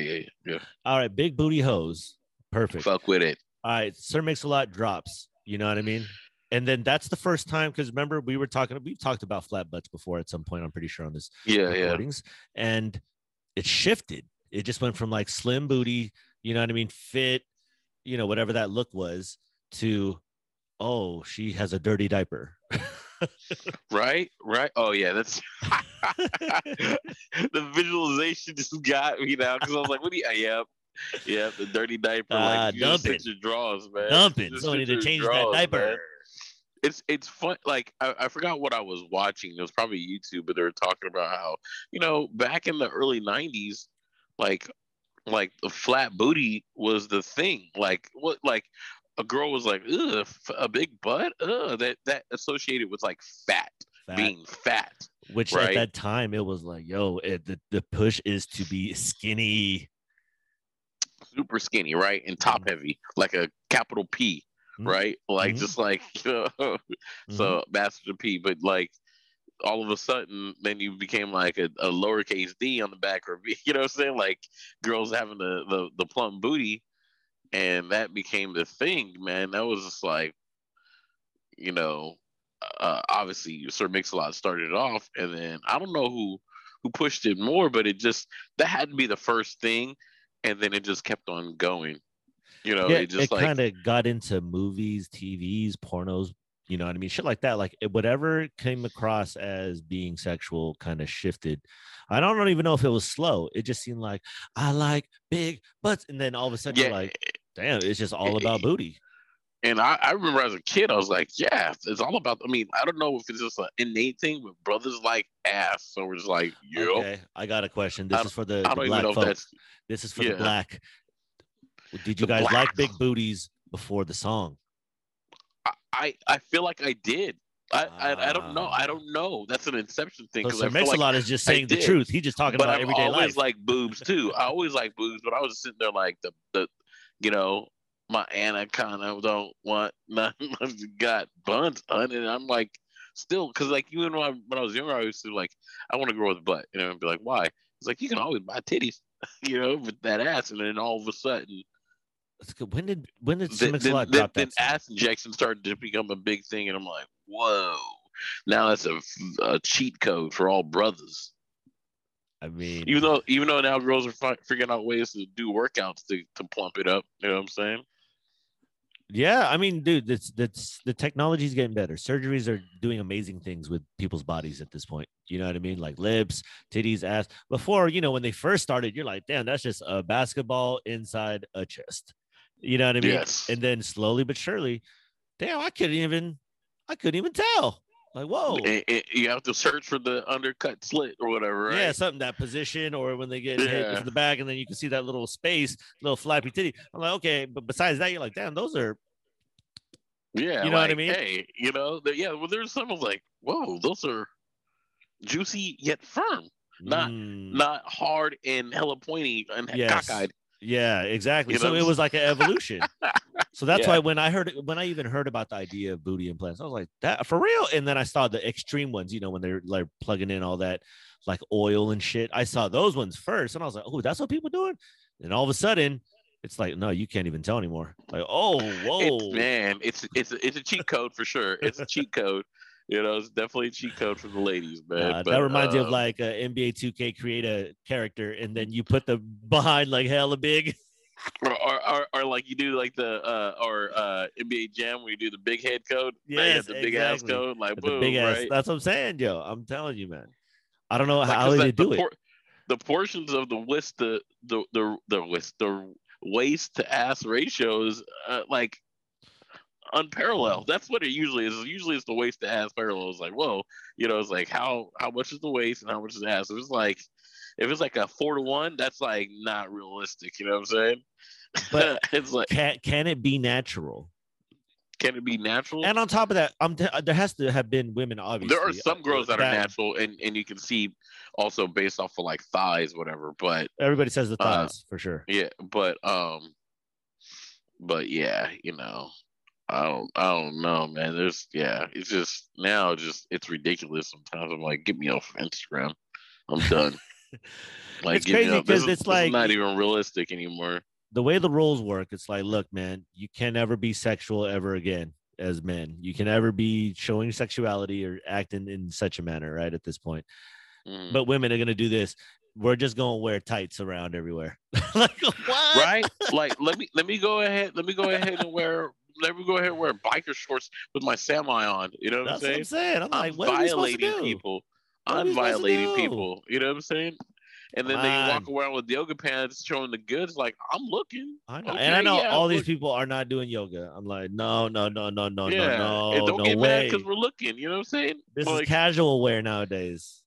yeah, yeah, yeah. All right, big booty hose. Perfect. Fuck with it. All right, Sir Mix-a-Lot drops. You know what I mean? And then that's the first time because remember we were talking, we've talked about flat butts before at some point. I'm pretty sure on this Yeah, yeah. recordings, and it shifted. It just went from like slim booty, you know what I mean, fit, you know, whatever that look was, to oh, she has a dirty diaper. Right, right. Oh yeah, that's the visualization just got me now because I was like, what do you? Yep, yep. The dirty diaper. Ah, like dumping. your drawers, man. Dumping. Just So I need to change that diaper. man. It's it's fun. Like I, I forgot what I was watching. It was probably YouTube, but they were talking about how you know back in the early '90s, like like the flat booty was the thing. Like what like a girl was like, ugh, a big butt, ugh, that that associated with like fat, Fat. being fat. Which at that time it was like, yo, it, the, the push is to be skinny. super skinny, right? And top heavy, like a capital P, Mhm. right? Like Mhm. just like you know, Mm-hmm. so Master P, but like all of a sudden then you became like a, a lowercase D on the back or you know what I'm saying? Like girls having the, the the plump booty and that became the thing, man. That was just like you know, uh, obviously Sir Mix-a-Lot started it off and then I don't know who who pushed it more, but it just that had to be the first thing and then it just kept on going. You know, yeah, it just it like kind of got into movies, TVs, pornos, you know what I mean? Shit like that. Like whatever came across as being sexual kind of shifted. I don't, don't even know if it was slow. It just seemed like I like big butts. And then all of a sudden yeah. you're like, damn, it's just all about booty. and I, I remember as a kid, I was like, yeah, it's all about. I mean, I don't know if it's just an innate thing, but brothers like ass, so we're just like, yo, Okay, I got a question. This is for the, I the black folks. that's This is for the black. Did you The guys like big booties before the song? I, I, I feel like I did. I, I, I don't know. I Ah. don't know. That's an inception thing. Because I feel like, Mix-a-Lot is just saying the truth. He's just talking but about I've everyday always life. liked boobs too. I always like boobs, but I was sitting there like the the, you know, my anaconda don't want nothing got buns on it. And I'm like, still, because like even when I, when I was younger, I used to like, I want to grow with a butt, and I'd be like, why? It's like you can always buy titties, you know, with that ass, and then all of a sudden, That's good. When did when did then, then, then, drop then ass injection started to become a big thing, and I'm like, whoa. Now that's a, a cheat code for all brothers. I mean, Even though, even though now girls are fi- figuring out ways to do workouts to, to plump it up. You know what I'm saying? yeah, I mean, dude, that's that's the technology's getting better. Surgeries are doing amazing things with people's bodies at this point. You know what I mean? Like lips, titties, ass. Before, you know, when they first started, you're like, damn, that's just a basketball inside a chest. You know what I mean? Yes. And then slowly but surely, damn, I couldn't even, I couldn't even tell. Like, whoa. And- and you have to search for the undercut slit or whatever, right? Yeah, something that position, or when they get hit Yeah. from the back, and then you can see that little space, little flappy titty. I'm like, okay, but besides that, you're like, damn, those are Yeah, You know what I mean? Hey, you know, there- yeah. Well, there's some of like, whoa, those are juicy yet firm, Not- mm, not hard and hella pointy and Yes. cockeyed. Yeah, exactly. You so know? it was like an evolution. so that's Yeah. why when I heard it, when I even heard about the idea of booty implants, I was like, that for real. And then I saw the extreme ones, you know, when they're like plugging in all that like oil and shit. I saw those ones first, and I was like, oh, that's what people doing. And all of a sudden, it's like, no, you can't even tell anymore. Like, oh, whoa, It's, man, it's it's it's a cheat code for sure. It's a cheat code. You know, it's definitely a cheat code for the ladies, man. Uh, But, that reminds me of um, like uh, NBA 2K create a character and then you put the behind like hella big. or, or, or, or like you do like the uh or uh NBA Jam where you do the big head code. You Yes, have the big ass code, like boom, big ass. right? That's what I'm saying, yo. I'm telling you, man. I don't know Like, how they do the it. the portions of the waist the the the the waist the waist to ass ratio is uh, like unparalleled. That's what it usually is. Usually it's the waist to ass parallel. It's like whoa, you know, it's like how how much is the waist and how much is the ass. It was like if it's like a four to one, that's like not realistic. You know what I'm saying? But it's like can can it be natural? can it be natural? And on top of that, I'm there has to have been women. Obviously, there are some girls that are that- natural, and and you can see also based off of like thighs, whatever. But Everybody says the Uh, thighs for sure. Yeah, but um, but yeah, you know, I don't, I don't know, man. There's, yeah, it's just now, just it's ridiculous. Sometimes I'm like, get me off Instagram. I'm done. Like It's crazy this 'cause is- it's like- not even realistic anymore. the way the rules work, it's like, look, man, you can never be sexual ever again as men. You can never be showing sexuality or acting in such a manner, right? At this point. Mhm. But women are gonna do this. We're just gonna wear tights around everywhere. like what? right? Like let me let me go ahead. Let me go ahead and wear. Let me go ahead and wear biker shorts with my semi on. You know what That's I'm what saying? I'm saying. I'm I'm what are we supposed to violating people. What I'm we supposed to violating people. You know what I'm saying? And then they walk around with yoga pants showing the goods. Like I'm looking. I know, and I know yeah, all these look- people are not doing yoga. I'm like, no, no, no, no, no, yeah. no, and no, don't no get mad because we're looking. You know what I'm saying? This like, is casual wear nowadays.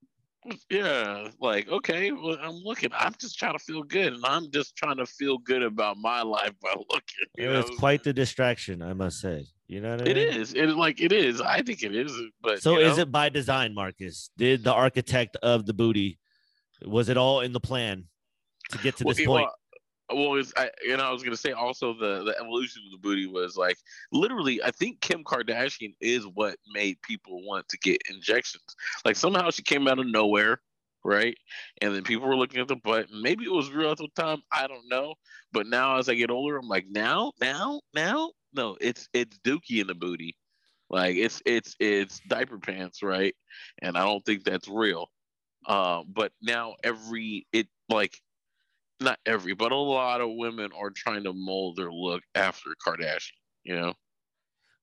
Yeah. Like okay, well, I'm looking. I'm just trying to feel good, and I'm just trying to feel good about my life by looking. You know? It's quite the distraction, I must say. You know what I It mean? is. It like it is. I think it is. But So you is it by design, Marcus? Did the architect of the booty was it all in the plan to get to Well, this it- point? Well it's, I, you know, I was gonna say also the the evolution of the booty was like literally. I think Kim Kardashian is what made people want to get injections. Like somehow she came out of nowhere, right? And then people were looking at the butt. Maybe it was real at the time. I don't know. But now as I get older, I'm like, now, now, now, no, it's it's Dookie in the booty. Like it's it's it's diaper pants, right? And I don't think that's real. Uh, but now every it like not every, but a lot of women are trying to mold their look after Kardashian. You know,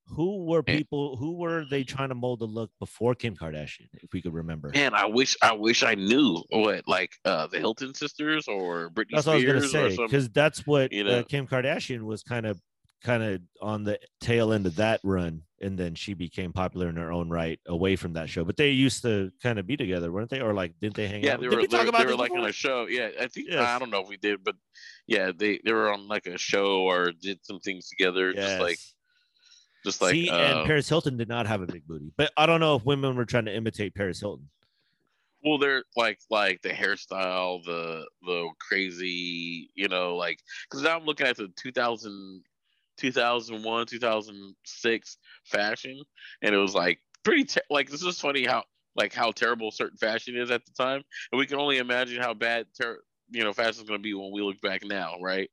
Who were people? Who were they trying to mold the look before Kim Kardashian? If we could remember. man, I wish I wish I knew what like uh the Hilton sisters or Britney That's what I was Spears gonna or say something. because that's what you uh, know. Kim Kardashian was kind of kind of on the tail end of that run, and then she became popular in her own right away from that show. But they used to kind of be together, weren't they? Or like, didn't they hang Yeah, out? they Did were, we they, talk were- about they were like on a show. Yeah, I think Yes. I don't know if we did, but yeah, they they were on like a show or did some things together, just like just like See, uh, and Paris Hilton did not have a big booty, but I don't know if women were trying to imitate Paris Hilton. Well, they're like like the hairstyle, the the crazy, you know, like because now I'm looking at the 2000, 2001, 2006 fashion, and it was like pretty like this is funny how like how terrible certain fashion is at the time, and we can only imagine how bad ter- you know fashion is going to be when we look back now, right?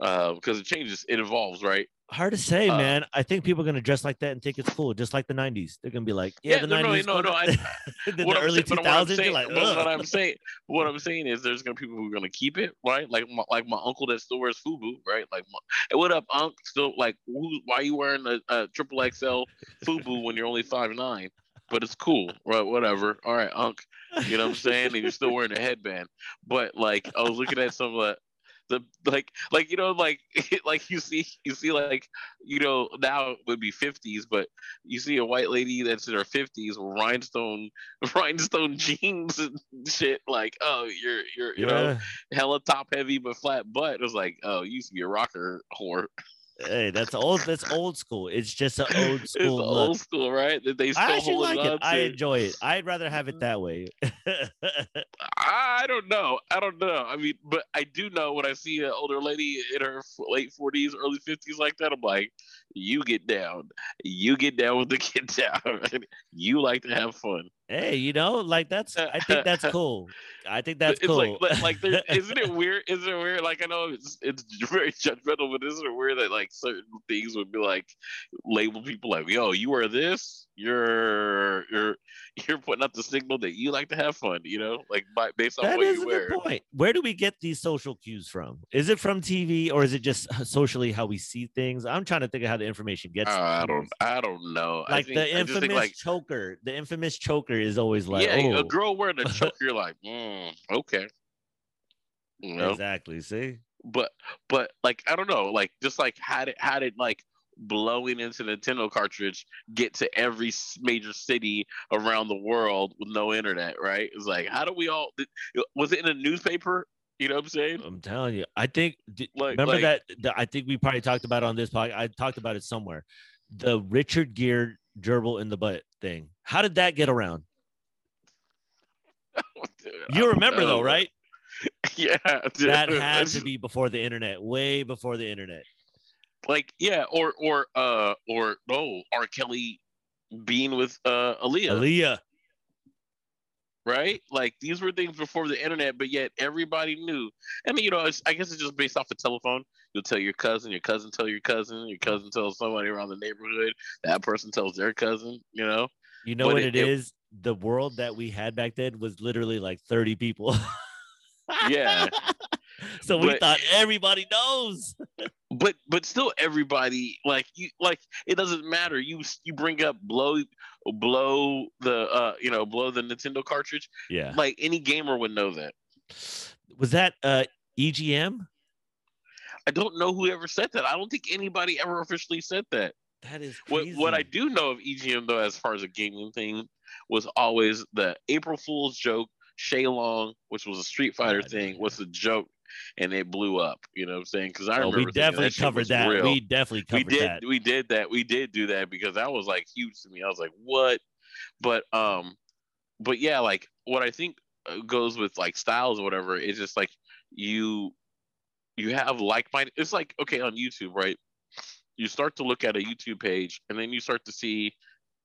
Uh, because it changes, it evolves, right? Hard to say, Uh, man. I think people are gonna dress like that and think it's cool, just like the '90s. They're gonna be like, "Yeah, Yeah, the no, no, '90s." no, oh, no, I- the, the what I'm early saying- but what I'm 2000s. saying- like, what I'm saying, what I'm saying is, there's gonna be people who are gonna keep it, right? Like my, like my uncle that still wears FUBU, right? Like, my, hey, what up, Unc? Still like, who, why you wearing a, a triple XL FUBU when you're only five nine? But it's cool, right? Whatever. All right, Unc. You know what I'm saying? And you're still wearing a headband. But like, I was looking at some of the. The like like you know like like you see you see like you know now it would be 50s but you see a white lady that's in her 50s with rhinestone rhinestone jeans and shit like oh you're you're you know hella top heavy but flat butt. It was like oh you used to be a rocker whore Hey, that's old. That's old school. It's just an old school the look. old school right that they still I actually like it. I enjoy it. I'd rather have Mm-hmm. it that way. I don't know. I don't know. I mean, but I do know when I see an older lady in her late forties, early fifties like that, I'm like, you get down. You get down with the get down. you like to have fun. Hey, you know, like that's. I think that's cool. I think that's it's cool. like like, there, isn't it weird? Isn't it weird? Like I know it's it's very judgmental, but isn't it weird that like certain things would be like label people like, yo, you are this, you're you're you're putting up the signal that you like to have fun, you know, like by, based on That what you wear. point. Where do we get these social cues from? Is it from TV or is it just socially how we see things? I'm trying to think of how the information gets. Uh, I don't. I don't know. I Like think, the infamous like choker. The infamous choker is always like, yeah, oh, a girl wearing a choker, you're like, mm, okay. You know? exactly. See, but but like I don't know, like just like how did how did like blowing into Nintendo cartridge get to every major city around the world with no internet, right? It's like how do we all did- uh, was it in a newspaper? You know what I'm saying? I'm telling you. I think. Like- remember like- that? the- I think we probably talked about it on this podcast. I talked about it somewhere. The Richard Gere gerbil in the butt thing. How did that get around? Dude, You remember know, though, right? Yeah, dude. That had to be before the internet, way before the internet. Like yeah, or or uh or no, R. Kelly being with uh Aaliyah. Aaliyah. right? Like these were things before the internet, but yet everybody knew. I mean, you know, I guess it's just based off the telephone. You'll tell your cousin, your cousin tell your cousin, your cousin tells somebody around the neighborhood. That person tells their cousin. You know. You know but what it, it is? It, the world that we had back then was literally like thirty people. yeah. so we but, thought everybody knows. but but still everybody like you like it doesn't matter. You you bring up blow blow the uh you know blow the Nintendo cartridge. Yeah. Like any gamer would know that. Was that uh EGM? I don't know who ever said that. I don't think anybody ever officially said that. That is crazy. what what I do know of EGM though, as far as a gaming thing, was always the April Fool's joke. Sheng Long, which was a Street Fighter thing, was a joke and it blew up. You know what I'm saying? Because I oh, remember we definitely that covered that. Real. We definitely covered we did, that. We did that. We did do that because that was like huge to me. I was like, what? But um, but yeah, like what I think uh, goes with like styles or whatever is just like you you have like minded. It's like okay on YouTube, right? You start to look at a YouTube page, and then you start to see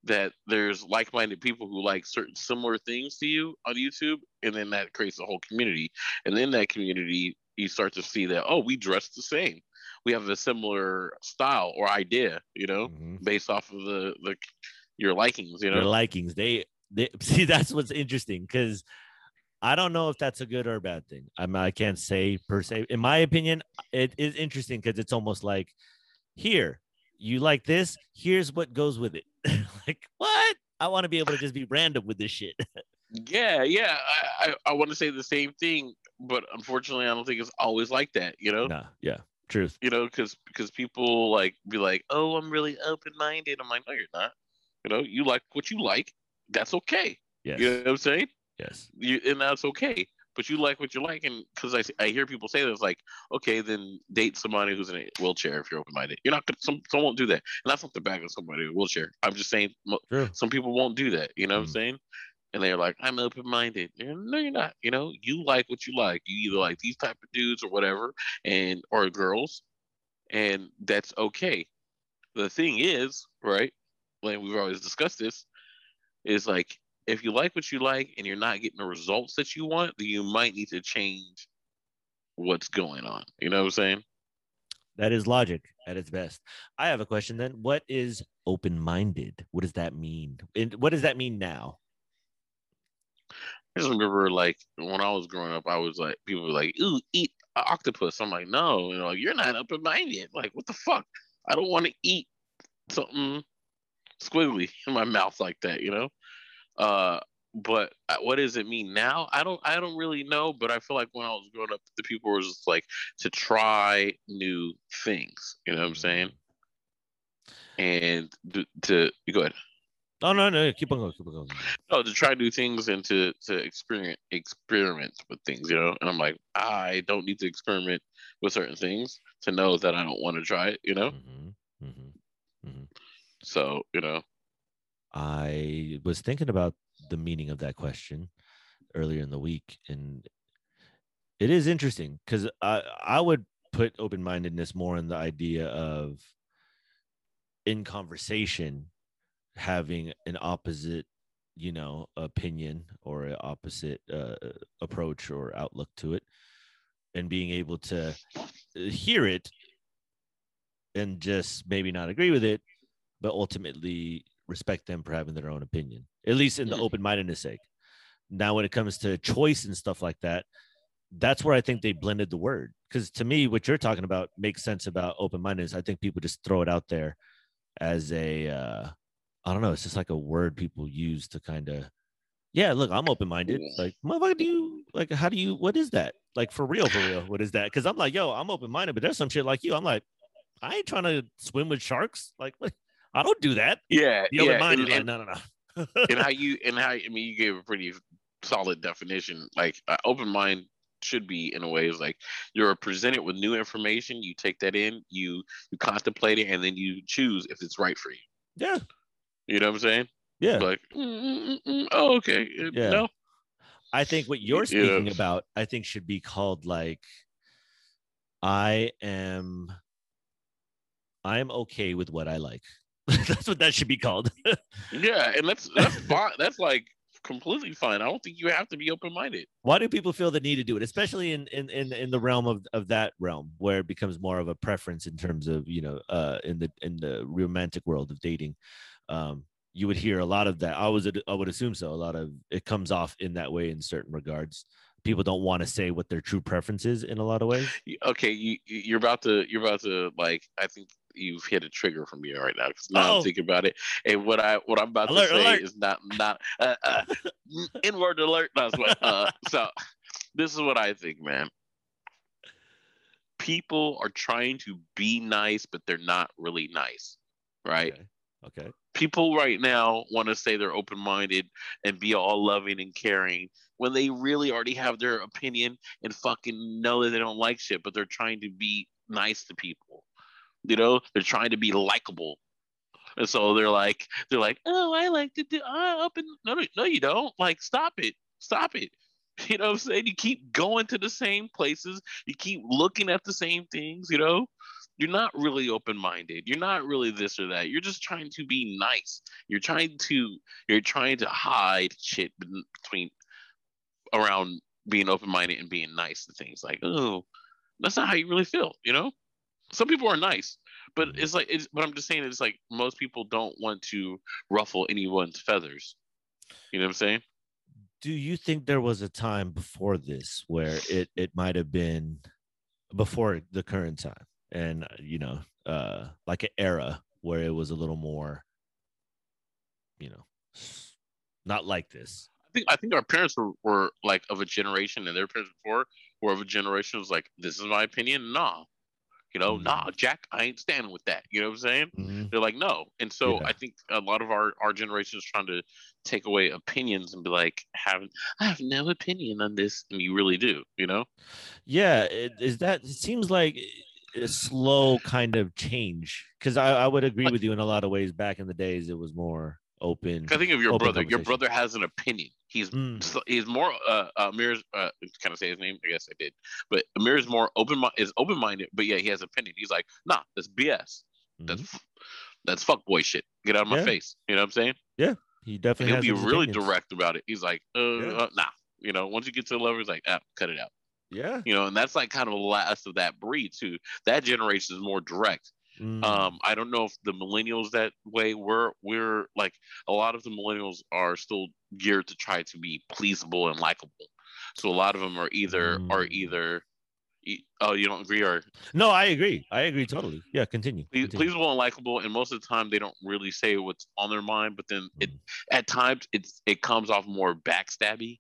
that there's like-minded people who like certain similar things to you on YouTube, and then that creates a whole community. And then that community, you start to see that oh, we dress the same, we have a similar style or idea, you know, mm-hmm. based off of the the your likings, you know, your likings. They they see that's what's interesting because. I don't know if that's a good or a bad thing. I mean, I can't say per se. In my opinion, it is interesting because it's almost like here, you like this, here's what goes with it. like, what? I want to be able to just be random with this shit. yeah, yeah. I, I, I want to say the same thing, but unfortunately, I don't think it's always like that. You know? Nah, yeah, truth. You know, because because people like be like, oh, I'm really open minded. I'm like, no, you're not. You know, you like what you like. That's okay. Yes. You know what I'm saying? Yes. You, and that's okay but you like what you like, and because I, I hear people say this, like, okay, then date somebody who's in a wheelchair if you're open minded. You're not some some won't do that, and that's not the back of somebody in a wheelchair. I'm just saying, True. some people won't do that. You know mm. what I'm mm. saying? And they're like, I'm open minded. No, you're not. You know, you like what you like. You either like these type of dudes or whatever, and or girls, and that's okay. The thing is, right? Like we've always discussed this, is like if you like what you like and you're not getting the results that you want, then you might need to change what's going on. You know what I'm saying? That is logic at its best. I have a question then. What is open minded? What does that mean? And what does that mean now? I just remember like when I was growing up, I was like, people were like, ooh, eat octopus. I'm like, no, you know, like, you're not open minded. Like, what the fuck? I don't want to eat something squiggly in my mouth like that, you know? Uh, but uh, what does it mean now? I don't I don't really know, but I feel like when I was growing up, the people were just like to try new things. You know what I'm saying? And to, to go ahead. No, no, no. Keep on going. Keep on going. No, to try new things and to to experiment experiment with things. You know, and I'm like, I don't need to experiment with certain things to know that I don't want to try it. You know. Mm-hmm. Mm-hmm. Mm-hmm. So you know, I was thinking about the meaning of that question earlier in the week, and it is interesting because I I would put open mindedness more in the idea of in conversation having an opposite you know opinion or an opposite uh, approach or outlook to it and being able to uh, hear it and just maybe not agree with it but ultimately respect them for having their own opinion, at least in the open mindedness sake. Now, when it comes to choice and stuff like that, that's where I think they blended the word. Because to me, what you're talking about makes sense about open mindedness. I think people just throw it out there as a, uh, I don't know, it's just like a word people use to kind of, yeah, look, I'm open minded. Like, motherfucker, do you, like, how do you, what is that? Like, for real, for real, what is that? Because I'm like, yo, I'm open minded, but there's some shit like you. I'm like, I ain't trying to swim with sharks. Like, I don't do that. Yeah, the yeah. mind and, like, no, no, no. and how you and how I mean, you gave a pretty solid definition. Like uh, open mind should be in a way is like you're presented with new information. You take that in, you you contemplate it, and then you choose if it's right for you. Yeah. You know what I'm saying? Yeah. Like, mm, mm, mm, mm oh, okay. Uh, yeah. No. I think what you're speaking yeah. about, I think should be called like, I am, I am okay with what I like. that's what that should be called. yeah, and that's that's fine. That's like completely fine. I don't think you have to be open minded. Why do people feel the need to do it, especially in in in, in the realm of, of that realm where it becomes more of a preference in terms of you know uh in the in the romantic world of dating. Um, you would hear a lot of that. I was I would assume so. A lot of it comes off in that way in certain regards. People don't want to say what their true preference is in a lot of ways. Okay, you you're about to you're about to like I think you've hit a trigger for me right now because now Oh. I'm thinking about it. And what I what I'm about Alert, to say alert. is not not uh, uh, inward alert. That's what. Uh, so this is what I think, man. People are trying to be nice, but they're not really nice, right? Okay. okay. people right now want to say they're open minded and be all loving and caring when they really already have their opinion and fucking know that they don't like shit, but they're trying to be nice to people. You know, they're trying to be likable. And so they're like, they're like, oh, I like to do uh, up and no, no, no, you don't. Like, stop it, stop it. You know what I'm saying? You keep going to the same places. You keep looking at the same things. You know, you're not really open minded. You're not really this or that. You're just trying to be nice. You're trying to you're trying to hide shit between around being open minded and being nice to things. Like, oh, that's not how you really feel. You know, some people are nice, but it's like it's. But I'm just saying it's like most people don't want to ruffle anyone's feathers. You know what I'm saying? Do you think there was a time before this where it it might have been before the current time, and uh, you know, uh, like an era where it was a little more, you know, not like this. I think I think our parents were, were like of a generation, and their parents before were of a generation was like, "This is my opinion." Nah, you know, Mm. nah, Jack, I ain't standing with that. You know what I'm saying? Mhm. They're like, no, and so Yeah. I think a lot of our our generation is trying to take away opinions and be like, have I have no opinion on this, and you really do. You know? Yeah, it, is that it seems like a slow kind of change because I, I would agree with you in a lot of ways. Back in the days, it was more open. I think of your brother. Your brother has an opinion. He's Mm, so- he's more uh, uh Amir's uh can I say his name? I guess I did. But Amir is more open is open minded, but yeah, he has opinion. He's like, nah, that's BS. That's mhm. f- that's fuckboy shit. Get out of my Yeah. face. You know what I'm saying? Yeah, he And definitely he'll has be really opinions. direct about it. He's like, uh, Yeah. uh, nah. You know, once you get to the level, he's like, ah, cut it out. Yeah. You know, and that's like kind of the last of that breed too. That generation is more direct. Mm, Um, I don't know if the millennials that way. We're we're like a lot of the millennials are still geared to try to be pleasable and likable. So a lot of them are either are Mm. either. e- Oh, you don't agree? Or no, I agree. I agree totally. Yeah, continue. continue. pleasable and likable, and most of the time they don't really say what's on their mind. But then it Mm. at times it's it comes off more backstabby,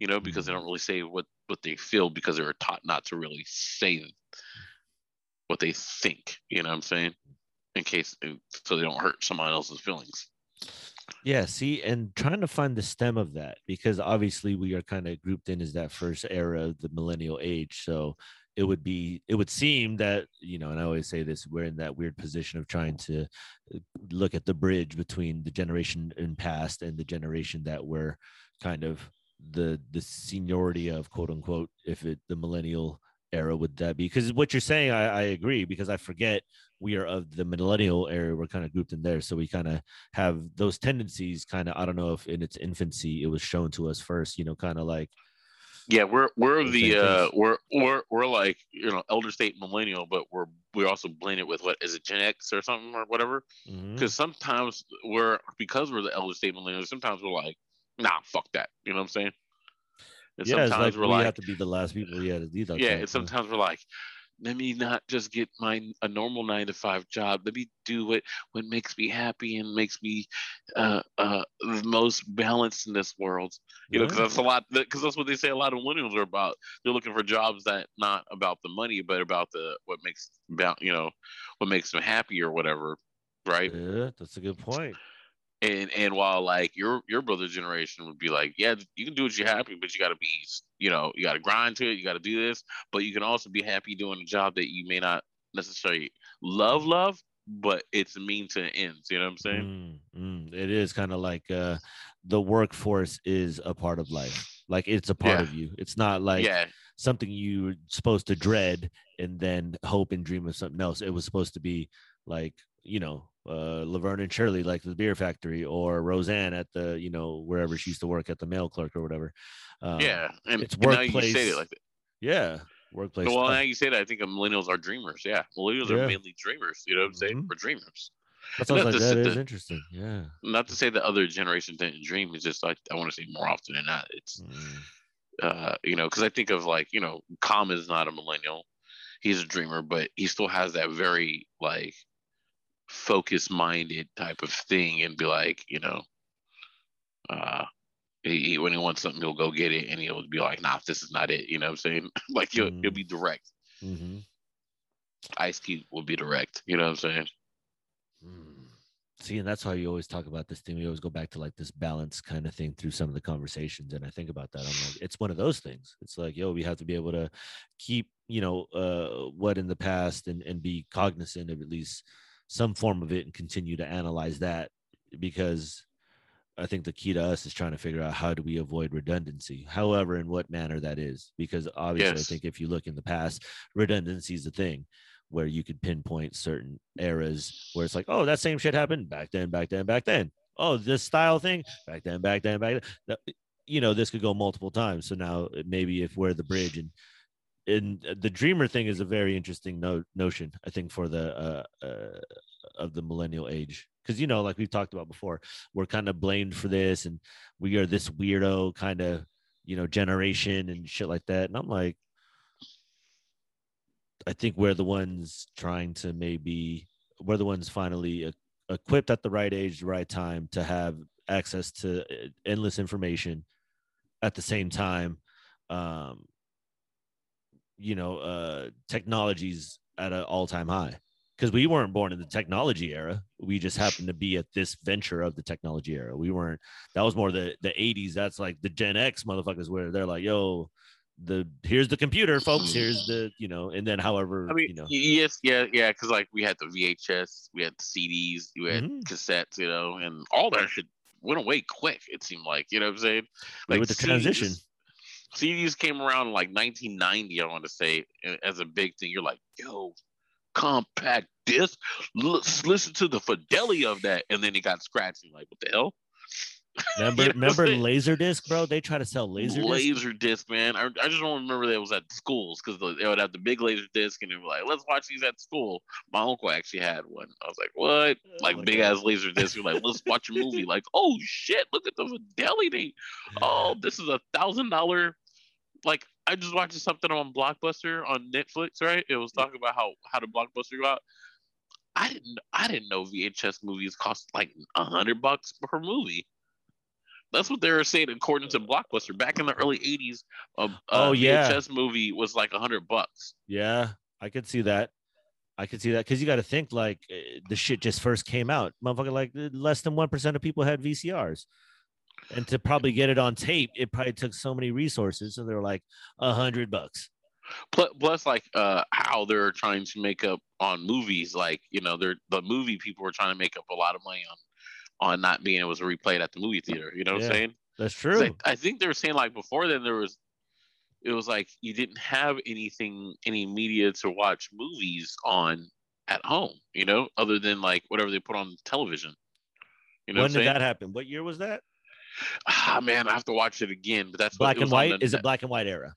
you know, because they Mhm. don't really say what what they feel because they were taught not to really say what they think. You know what I'm saying? In case so they don't hurt someone else's feelings. Yeah, see, and trying to find the stem of that because obviously we are kind of grouped in as that first era, of the millennial age. So it would be, it would seem that, you know, and I always say this, we're in that weird position of trying to uh, look at the bridge between the generation in past and the generation that we're kind of the the seniority of quote unquote, if it the millennial era would that be? Because what you're saying, I, I agree because I forget we are of the millennial era. We're kind of grouped in there, so we kind of have those tendencies kind of i don't know if in its infancy it was shown to us first you know kind of like Yeah, we're we're the uh we're we're we're like you know elder state millennial, but we're we also blend it with what is it Gen X or something or whatever. Because sometimes we're because we're the elder state millennial. sometimes we're like, nah, fuck that. You know what I'm saying? And yeah it's sometimes like we're we like, have to be the last people yeah to do that yeah, and sometimes we're like, let me not just get my a normal nine to five job. Let me do what what makes me happy and makes me uh uh the most balanced in this world. You know, because that's a lot. Because that's what they say. A lot of millennials are about. They're looking for jobs that not about the money, but about the what makes about you know what makes them happy or whatever, right? yeah that's a good point And and while like your your brother's generation would be like, yeah, you can do what you're happy, but you got to be, you know, you got to grind to it. You got to do this, but you can also be happy doing a job that you may not necessarily love, love, but it's mean to ends. You know what I'm saying? Mm, mm, it is kind of like uh the workforce is a part of life like it's a part Yeah. of you it's not like yeah, something you're supposed to dread and then hope and dream of something else it was supposed to be like you know uh, Laverne and Shirley, like the beer factory, or Roseanne at the, you know, wherever she used to work at the mail clerk or whatever. Um, yeah, and it's and workplace. Now you say it like that. Yeah, workplace. Well, now you say that, I think millennials are dreamers. Yeah, millennials yeah. are mainly dreamers. You know what I'm saying? Mm-hmm. We're dreamers. That's like, that is interesting. Yeah. Not to say the other generation didn't dream. It's just like I want to say more often than not. It's, mm. uh, you know, because I think of like you know, Com is not a millennial. He's a dreamer, but he still has that very like focus minded type of thing and be like, you know, uh, he, when he wants something, he'll go get it and he'll be like, nah, this is not it. You know what I'm saying? like he'll, mm-hmm. he'll be direct. Mm-hmm. Ice Cube will be direct. You know what I'm saying? Mm. See, and that's why you always talk about this thing. We always go back to like this balance kind of thing through some of the conversations. And I think about that. I'm like, it's one of those things. It's like, yo, we have to be able to keep, you know, uh, what in the past and, and be cognizant of at least some form of it and continue to analyze that because I think the key to us is trying to figure out how do we avoid redundancy, however, in what manner that is. Because obviously, yes. I think if you look in the past, redundancy is a thing where you could pinpoint certain eras where it's like, oh, that same shit happened back then, back then, back then. Oh, this style thing back then, back then, back then. You know, this could go multiple times. So now uh, maybe if we're the bridge and and the dreamer thing is a very interesting no- notion i think for the uh, uh of the millennial age. Because you know like we've talked about before we're kind of blamed for this and we are this weirdo kind of you know generation and shit like that. And i'm like i think we're the ones trying to maybe we're the ones finally equipped at the right age the right time to have access to uh, endless information at the same time um you know uh technologies at an all-time high. Because we weren't born in the technology era. We just happened to be at this venture of the technology era. We weren't that was more the the 80s that's like the gen x motherfuckers where they're like yo the here's the computer folks. Here's the you know and then however i mean you know. yes yeah yeah because like we had the vhs we had the cds we had mm-hmm. cassettes you know and all that shit went away quick it seemed like you know what i'm saying? Like with the transition CDs came around in like 1990, I want to say, as a big thing. You're like, yo, compact disc. Let's listen to the fidelity of that. And then it got scratched. like, what the hell? Remember, you know remember Laserdisc, bro? They try to sell Laserdisc. Laserdisc, man. I, I just don't remember that it was at schools because they would have the big Laserdisc and they were like, let's watch these at school. My uncle actually had one. I was like, what? Oh like big God. ass Laserdisc. You're like, let's watch a movie. Like, oh shit, look at the fidelity. Oh, this is a thousand dollar like I just watched something on Blockbuster on Netflix, right? It was talking about how how the Blockbuster go out. I didn't I didn't know VHS movies cost like a hundred bucks per movie. That's what they were saying according to Blockbuster back in the early '80s. A, a oh yeah, VHS movie was like a hundred bucks. Yeah, I could see that. I could see that because you got to think like eh, the shit just first came out. Motherfucker, like less than one percent of people had VCRs and to probably get it on tape, it probably took so many resources. So they're like a hundred bucks. Plus, like uh, how they're trying to make up on movies, like you know, they're the movie people are trying to make up a lot of money on on not being able to replay it at the movie theater. You know what yeah, I'm saying? That's true. I, I think they were saying like before then there was it was like you didn't have anything any media to watch movies on at home, you know, other than like whatever they put on television. You know when did that happen? What year was that? Ah man, I have to watch it again. But that's black and white. The, Is it black and white era?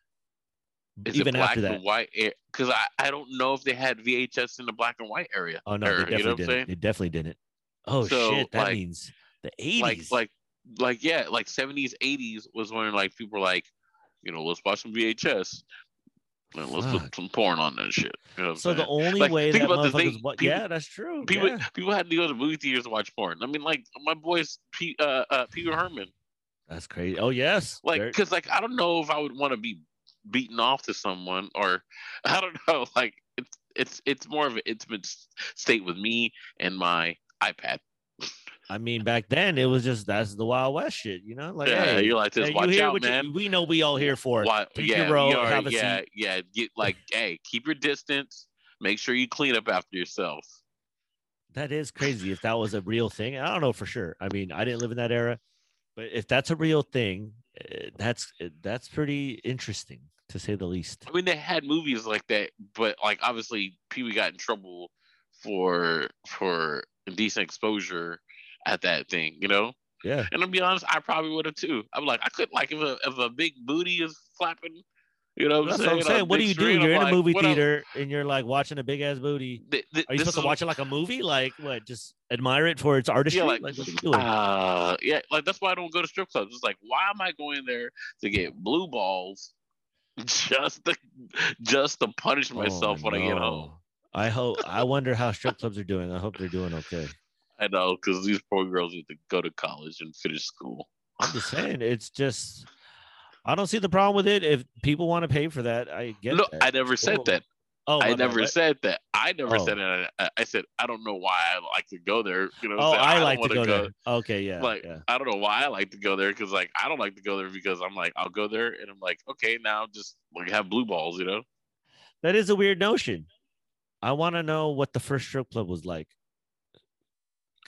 Is Even it black after that? and white? Because I, I don't know if they had VHS in the black and white area. Oh no, era, they definitely you know didn't. They definitely didn't. Oh so, shit, that like, means the eighties. Like like like yeah, like seventies, eighties was when like people were like, you know, let's watch some VHS. Let's Fuck. put some porn on that shit. You know so the only like, way that motherfuckers, what, people, yeah, that's true. People, yeah. people had to go to movie theaters to watch porn. I mean, like my boys, P, uh, uh, Pee-wee Herman. That's crazy. Oh yes, like because like I don't know if I would want to be beaten off to someone or I don't know. Like it's it's it's more of an intimate state with me and my iPad. I mean, back then it was just that's the Wild West shit, you know. Like, yeah, hey, you're like this. Hey, watch out, man. You, we know we all here for. Why, Take yeah, row, are, yeah, seat. yeah. Get like, hey, keep your distance. Make sure you clean up after yourself. That is crazy. If that was a real thing, I don't know for sure. I mean, I didn't live in that era, but if that's a real thing, eh, that's eh, that's pretty interesting to say the least. I mean, they had movies like that, but like obviously, Pee Wee got in trouble for for decent exposure at that thing, you know. Yeah. And to be honest, I probably would have too. I'm like, I could like if a if a big booty is flapping, you know. What I'm what I'm saying. What do you do? screen, You're I'm in a movie theater and you're like watching a big ass booty. Are you supposed to watch it like a movie? Like what? Just admire it for its artistry? Yeah, like, like, what are you doing? Uh, yeah, like that's why I don't go to strip clubs. It's like, why am I going there to get blue balls just to just to punish myself Oh, when I get home? no. I hope. I wonder how strip clubs are doing. I hope they're doing okay. I know because these poor girls need to go to college and finish school. I'm just saying, it's just. I don't see the problem with it. If people want to pay for that, I get no, that. I never said that. Oh, I never said that. I never Oh. said it. I, I said I don't know why I like to go there. You know, Oh, saying? I like to wanna go there. Okay, yeah, like yeah. I don't know why I like to go there because like I don't like to go there because I'm like I'll go there and I'm like okay now just like have blue balls you know That is a weird notion. I want to know what the first strip club was like.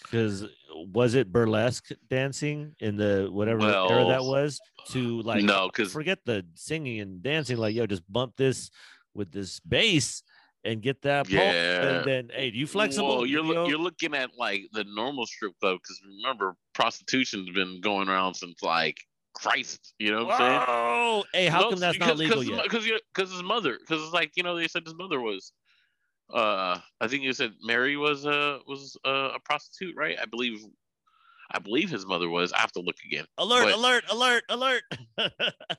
Because was it burlesque dancing in the whatever era that was? To like no because forget the singing and dancing. Like yo, just bump this with this bass and get that pulse, Yeah. and then hey, you flexible? Well, you're yo? loo- you're looking at like the normal strip club because remember prostitution's been going around since like Christ. You know what I'm saying? Oh, Hey, how No, come that's not legal cause, yet? Because because his mother, because it's like you know they said his mother was, uh, I think you said Mary was a was a, a prostitute, right? I believe, I believe his mother was. I have to look again. Alert! but- Alert! Alert! Alert!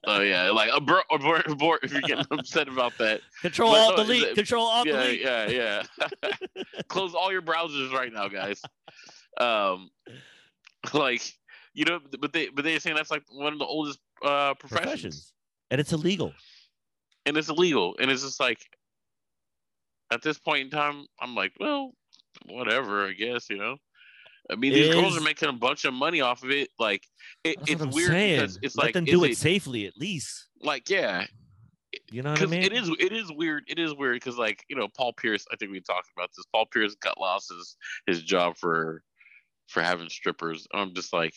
Oh yeah, like abort, abort, abort if you're getting upset about that. Control But Alt no, Delete. Control Alt yeah, Delete. yeah, yeah. Close all your browsers right now, guys. Um, like you know, but they but they're saying that's like one of the oldest uh professions. Professions, and it's illegal. and it's illegal. And it's just like, at this point in time, I'm like, well, whatever, I guess, you know. I mean, these girls are making a bunch of money off of it. Like, it, it's weird saying. because it's Let like, them do it it- safely at least. like, yeah, You know what I because mean? it is, it is weird. It is weird because, like, you know, Paul Pierce. I think we talked about this. Paul Pierce got lost his his job for for having strippers. I'm just like,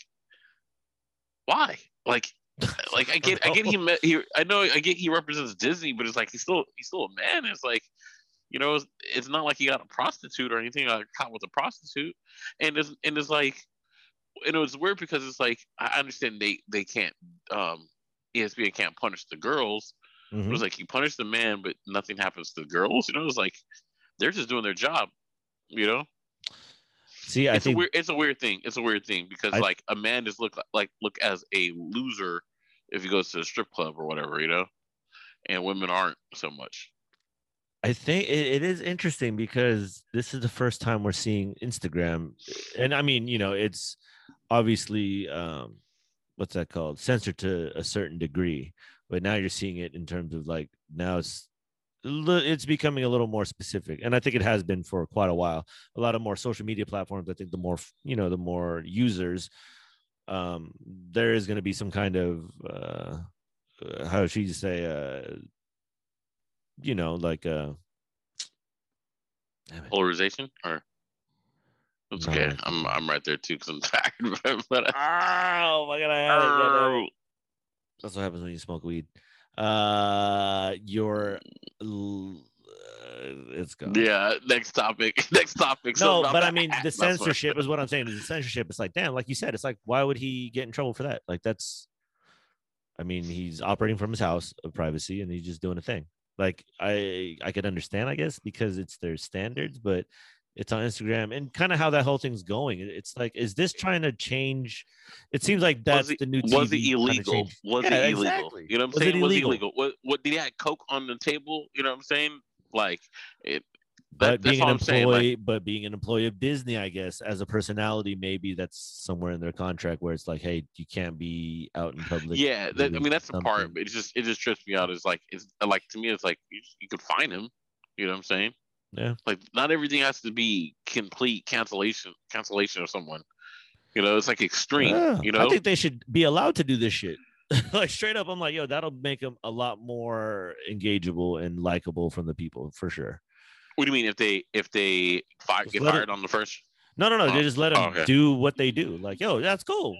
why? Like, like I get, I get he, met, he, I know, I get he represents Disney, but it's like he's still, he's still a man. It's like, you know, it's, it's not like he got a prostitute or anything. Like caught with a prostitute, and it's and it's like, and it was weird because it's like I understand they they can't, um, ESPN can't punish the girls. It Mhm. was like you punish the man, but nothing happens to the girls. You know, it's like they're just doing their job. You know, See, I it's think a weird. It's a weird thing. It's a weird thing because I- like a man just look like look as a loser if he goes to a strip club or whatever. You know, and women aren't so much. I think it, it is interesting because this is the first time we're seeing Instagram, and I mean, you know, it's obviously um, what's that called? Censored to a certain degree, but now you're seeing it in terms of like now it's it's becoming a little more specific, and I think it has been for quite a while. A lot of more social media platforms. I think the more you know, the more users, um, there is going to be some kind of uh, uh, how should you say uh, you know, like uh. Polarization or it's No, okay. it's I'm. I'm right there too because I'm tired. but Oh my god, I had it. goddamn it. That's what happens when you smoke weed. Uh your l- uh, it's gone. yeah. Next topic. Next topic. No, about but I mean the That's censorship is what I'm saying. Is the censorship? It's like, damn, like you said, it's like, why would he get in trouble for that? Like that's I mean, he's operating from his house of privacy and he's just doing a thing. Like I I could understand, I guess, because it's their standards, but it's on Instagram and kind of how that whole thing's going. It's like, is this trying to change? It seems like that's it, the new TV was it illegal? Was Yeah, it illegal? exactly. You know what I'm Was it saying? Was it illegal? illegal? What what did he have coke on the table? You know what I'm saying? Like it But that, being an employee, Like, but being an employee of Disney, I guess, as a personality, maybe that's somewhere in their contract where it's like, hey, you can't be out in public. yeah, that, I mean that's the part, but it just it just trips me out. It's like it's like to me it's like you, you could find him. You know what I'm saying? Yeah. Like not everything has to be complete cancellation cancellation of someone. You know, it's like extreme. Yeah, you know, I think they should be allowed to do this shit. like straight up, I'm like, yo, that'll make them a lot more engageable and likable from the people for sure. What do you mean if they if they fire, get let it- fired on the first? No, no, no. Oh, they just let them okay. do what they do. Like, yo, that's cool.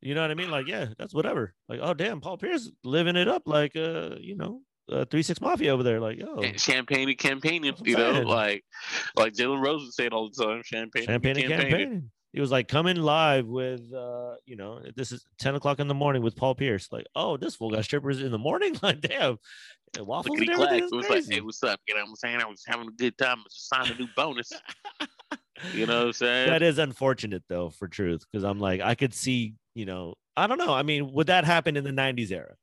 You know what I mean? Like, yeah, that's whatever. Like, oh damn, Paul Pierce living it up. Like, uh, you know, uh, three six mafia over there. Like, oh, champagne and campaigning. You know, like like Jalen Rose would say it all the time. Champagne, champagne and campaigning. He was like coming live with, uh, you know, this is ten o'clock in the morning with Paul Pierce. Like, oh, this fool got strippers in the morning. Like, damn, and waffles and everything. It was like, hey, what's up? You know what I'm saying? I was having a good time. I just signed a new bonus. You know what I'm saying? that is unfortunate though, for truth, because I'm like, I could see, you know, I don't know. I mean, would that happen in the '90s era?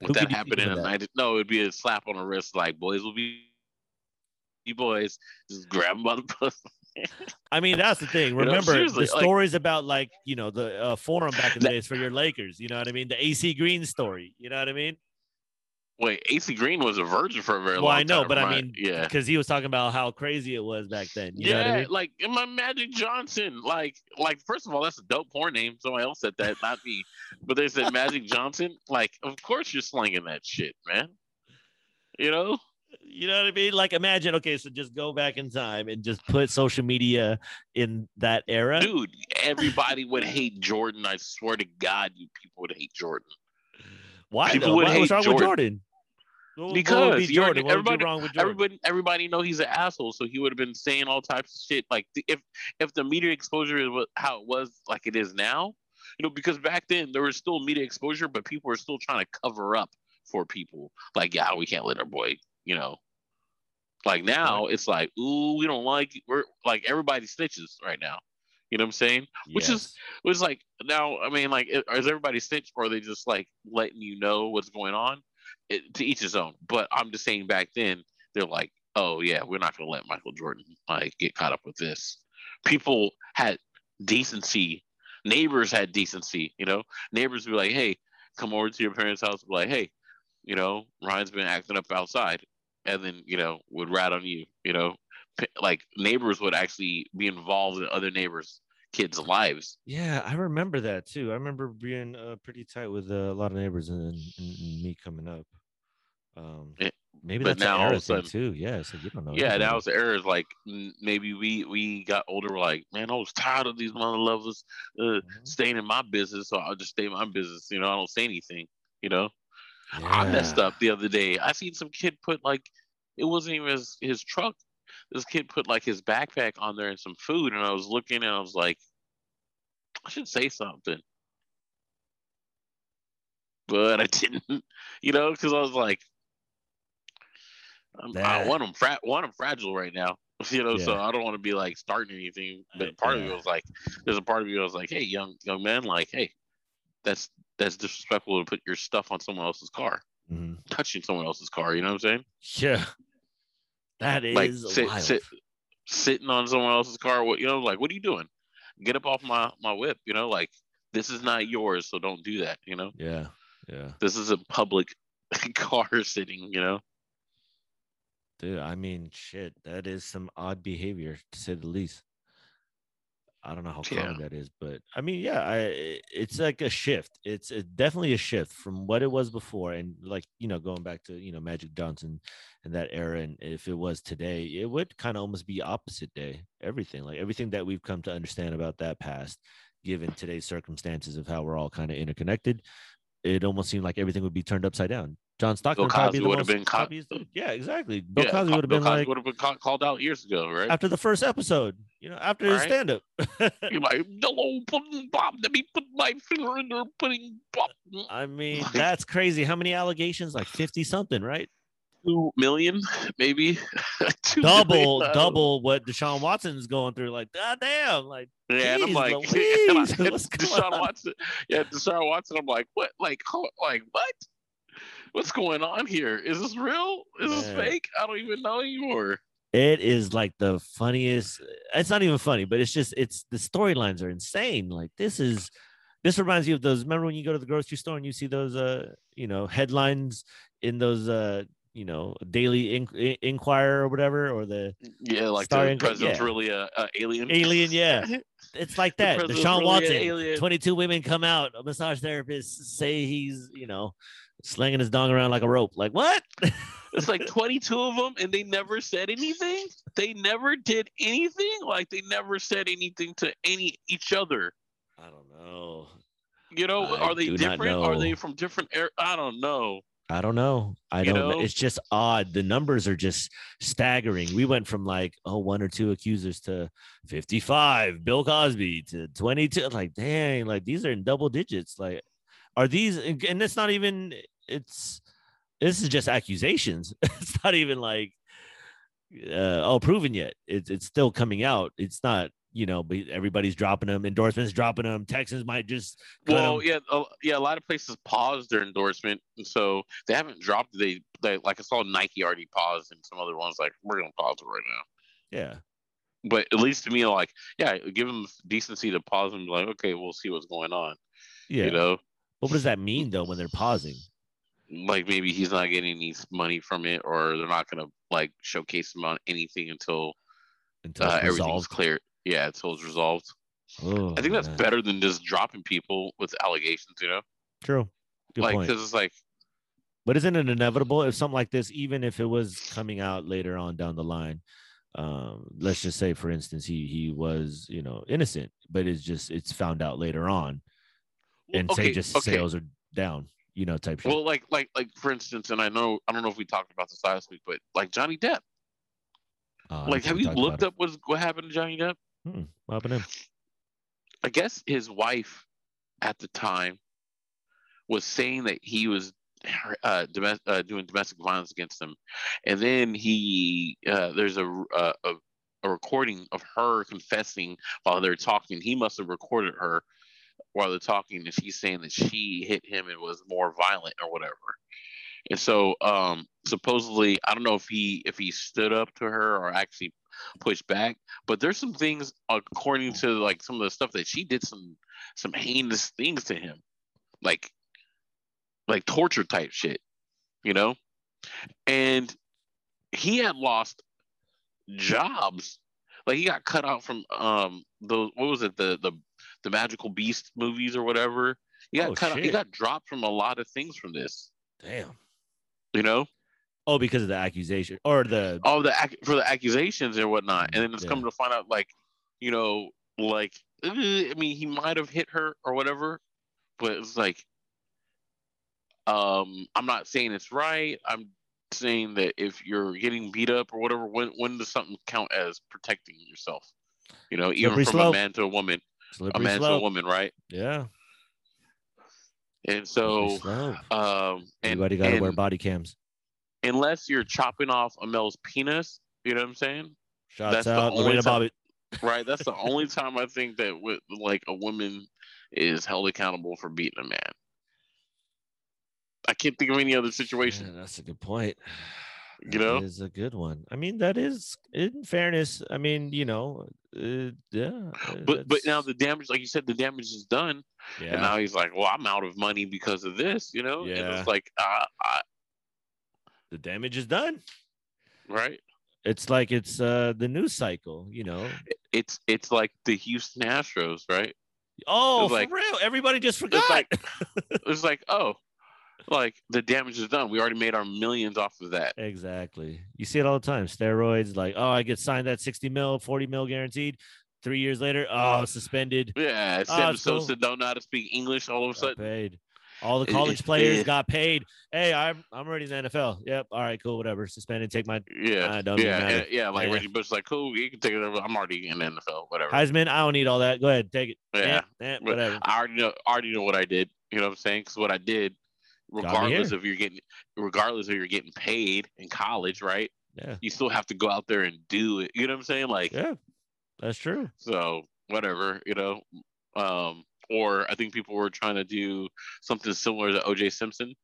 who Would that happen in the that? night? No, it'd be a slap on the wrist. Like boys will be, you boys just grab them by the pussy. I mean, that's the thing. know, Remember seriously, the like- stories about like you know the uh, forum back in the That- days for your Lakers. You know what I mean? The AC Green story. You know what I mean? Wait, AC Green was a virgin for a very long. Well, I know, time, but I mean, yeah. because he was talking about how crazy it was back then. You know yeah, what I mean? like my Magic Johnson, like like first of all, that's a dope porn name. Somebody else said that, not me. But they said Magic Johnson. Like, of course you're slinging that shit, man. You know, You know what I mean? Like, imagine. Okay, so just go back in time and just put social media in that era. dude, everybody would hate Jordan. I swear to God, you people would hate Jordan Why? people Though? would Why- What's hate wrong with Jordan. Jordan? What- what Because be Jordan? Everybody- wrong with Jordan? Everybody, everybody know he's an asshole, so he would have been saying all types of shit. Like if if the media exposure is how it was, like it is now, you know, because back then there was still media exposure, but people were still trying to cover up for people. Like, yeah, we can't let our boy, you know. Like now, it's like, ooh, we don't like. We're like everybody snitches right now. You know what I'm saying? which is- It was like now, I mean, like, is everybody snitch or are they just like letting you know what's going on? It, to each his own. But I'm just saying, back then they're like, oh yeah, we're not gonna let Michael Jordan like get caught up with this. People had decency. Neighbors had decency. You know, neighbors would be like, hey, come over to your parents' house. Be like, hey, you know, Ryan's been acting up outside, and then you know would rat on you. You know, like neighbors would actually be involved in other neighbors' kids' lives. Yeah, I remember that too. I remember being uh, pretty tight with uh, a lot of neighbors and, and, and me coming up. Um, Yeah, maybe that's now all of a sudden- too. Yeah, so you don't know. Yeah, was the errors. Like maybe we we got older. We're like, man, I was tired of these mother lovers uh, Mhm. staying in my business, so I'll just stay in my business. You know, I don't say anything. You know, I messed up the other day. I seen some kid put like, it wasn't even his, his truck. This kid put like his backpack on there and some food, and I was looking and I was like, I should say something, but I didn't. You know, because I was like, I'm, I want him fra- want him fragile right now. You know, so I don't want to be like starting anything. But part of yeah. me was like, there's a part of me was like, hey, young young man, like, hey, that's that's disrespectful to put your stuff on someone else's car, Mhm. touching someone else's car. You know what I'm saying? Yeah, that is like sit, sit sitting on someone else's car. What you know? Like, what are you doing? Get up off my my whip. You know, like this is not yours, so don't do that. You know, Yeah, yeah, this is a public car sitting. You know. dude. I mean, shit, that is some odd behavior to say the least. I don't know how Yeah. common that is, but I mean, yeah, I i- it's like a shift. It's a, definitely a shift from what it was before, and like you know, going back to you know Magic Johnson and that era, and if it was today, it would kind of almost be opposite day. Everything, like everything that we've come to understand about that past, given today's circumstances of how we're all kind of interconnected, it almost seemed like everything would be turned upside down. John Stockton would Cosby would've been co- copyiest dude. Yeah, exactly. Bill yeah, Cosby would have Bill been Cosby like would have been ca- called out years ago, right? after the first episode, you know, after his Right. stand up. You're like, hello, Bob. Let me put my finger in there, pudding Bob. I mean, that's crazy. How many allegations? Like 50 something, right? Two million, maybe. Two Double, million, double what Deshaun Watson's going through. Like, god damn. Like, Yeah, and I'm like, Louise, and I, and Deshaun on? Watson. Yeah, Deshaun Watson. I'm like, what? Like, like what? What's going on here? Is this real? Is this fake? I don't even know anymore. it is like the funniest. It's not even funny, but it's just, it's the storylines are insane. Like, this is, this reminds you of those. Remember when you go to the grocery store and you see those, uh, you know, headlines in those, uh, you know, Daily In- In- Enquirer or whatever, or the Yeah, like the president's yeah. really a, a alien. alien. Yeah, it's like that. president's Deshaun really Watson, alien. 22 women come out, a massage therapist say he's, you know, slinging his dong around like a rope. Like, what? It's like 22 of them, and they never said anything. They never did anything. Like they never said anything to any each other. I don't know. You know, I are they different? Are they from different? Air? I don't know. I don't know. I You don't. know. It's just odd. The numbers are just staggering. We went from like oh one or two accusers to fifty five. Bill Cosby to twenty two. Like dang, like these are in double digits. Like are these? And it's not even. It's this is just accusations. it's not even like uh, oh proven yet. It's it's still coming out. It's not. You know, but everybody's dropping them. Endorsements dropping them. Texans might just well, Well, 'em. yeah, a, yeah. A lot of places paused their endorsement, and so they haven't dropped. They, they like I saw Nike already paused, and some other ones like we're gonna pause it right now. yeah. But at least to me, like yeah, give them decency to pause and be like, okay, we'll see what's going on. Yeah. You know, What does that mean though when they're pausing? like maybe he's not getting any money from it, or they're not gonna like showcase him on anything until Until uh, everything's clear. Yeah, until it's resolved. Oh, I think that's man. better than just dropping people with allegations. You know, True. Good like because it's like But isn't it inevitable if something like this, even if it was coming out later on down the line, um, let's just say, for instance, he he was you know innocent, but it's just it's found out later on, and say just okay. sales are down, you know, type shit. Well, like, like, like, for instance, and I know, I don't know if we talked about this last week, but like Johnny Depp, Uh, like, have you looked up what's, what happened to Johnny Depp? Hmm, what happened to him? I guess his wife at the time was saying that he was uh, domes- uh, doing domestic violence against him, and then he uh, there's a, a a a recording of her confessing while they're talking. He must have recorded her while they're talking, and she's saying that she hit him and was more violent or whatever. And so, um, supposedly, I don't know if he if he stood up to her or actually pushed back, but there's some things according to like some of the stuff that she did some some heinous things to him, like like torture type shit, you know. And he had lost jobs, like he got cut out from um those what was it the the the magical beast movies or whatever. He got Oh, cut out, he got dropped from a lot of things from this, Damn. you know. Oh, because of the accusation or the all the ac- for the accusations and whatnot, and then it's Yeah. coming to find out like, you know, like uh, I mean, he might have hit her or whatever, but it's like, um, I'm not saying it's right. I'm saying that if you're getting beat up or whatever, when when does something count as protecting yourself? You know, even Slippery from slope. a man to a woman, a slippery man to a woman, right? Yeah. And so, slope. um, and, Everybody got to wear body cams. unless you're chopping off a male's penis, you know what I'm saying? Shots that's the out, only Lorena time- Bobbitt. right? That's the only time I think that with like a woman is held accountable for beating a man. I can't think of any other situation. Yeah, that's a good point. You know? is a good one. I mean, that is in fairness. I mean, you know, uh, yeah. But but now the damage, like you said, the damage is done, yeah, and now he's like, "Well, I'm out of money because of this," you know. And Yeah. it's like, uh, I, the damage is done. right? It's like it's uh the news cycle, you know. It's it's like the Houston Astros, right? Oh, like- for real? Everybody just forgot. like- It's like, oh, like the damage is done. We already made our millions off of that. exactly. You see it all the time. Steroids, like, oh, I get signed that 60 mil, 40 mil guaranteed. Three years later, oh, suspended. Yeah, Oh, Sam it's cool. Don't know how to speak English all of a Got sudden. paid. All the college players got paid. Hey, I'm I'm already in the NFL. Yep. All right, cool, whatever. Suspended. Take my Yeah, Uh, don't even yeah, yeah. Like Yeah. Reggie Bush, like, cool, you can take it over. I'm already in the NFL, whatever. Heisman. I don't need all that. Go ahead, take it. yeah, Eh, whatever. I already know, already know what I did. You know what I'm saying? Because what I did, regardless if you're getting, regardless if you're getting paid in college, right? Yeah. You still have to go out there and do it. You know what I'm saying? Like, Yeah. That's true. so whatever, you know. Um, or I think people were trying to do something similar to OJ Simpson.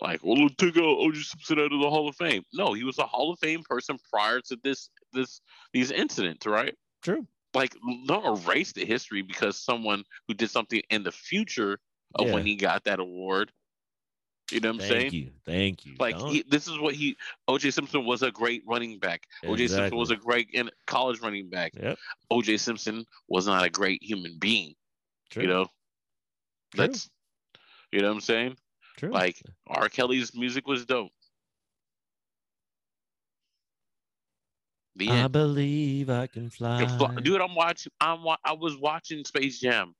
Like, well, let's take OJ Simpson out of the Hall of Fame. No, he was a Hall of Fame person prior to this, this, these incidents, right? True. Like, don't erase the history because someone who did something in the future of when he got that award. You know what I'm Thank saying? Thank you. Thank you. Like, he, this is what he. OJ Simpson was a great running back. OJ Simpson was a great in college running back. Yep. OJ Simpson was not a great human being. True. You know, True. that's you know what I'm saying. True. Like R. Kelly's music was dope. The I end. believe I can fly. Dude, I'm watching. I'm. wa- I was watching Space Jam,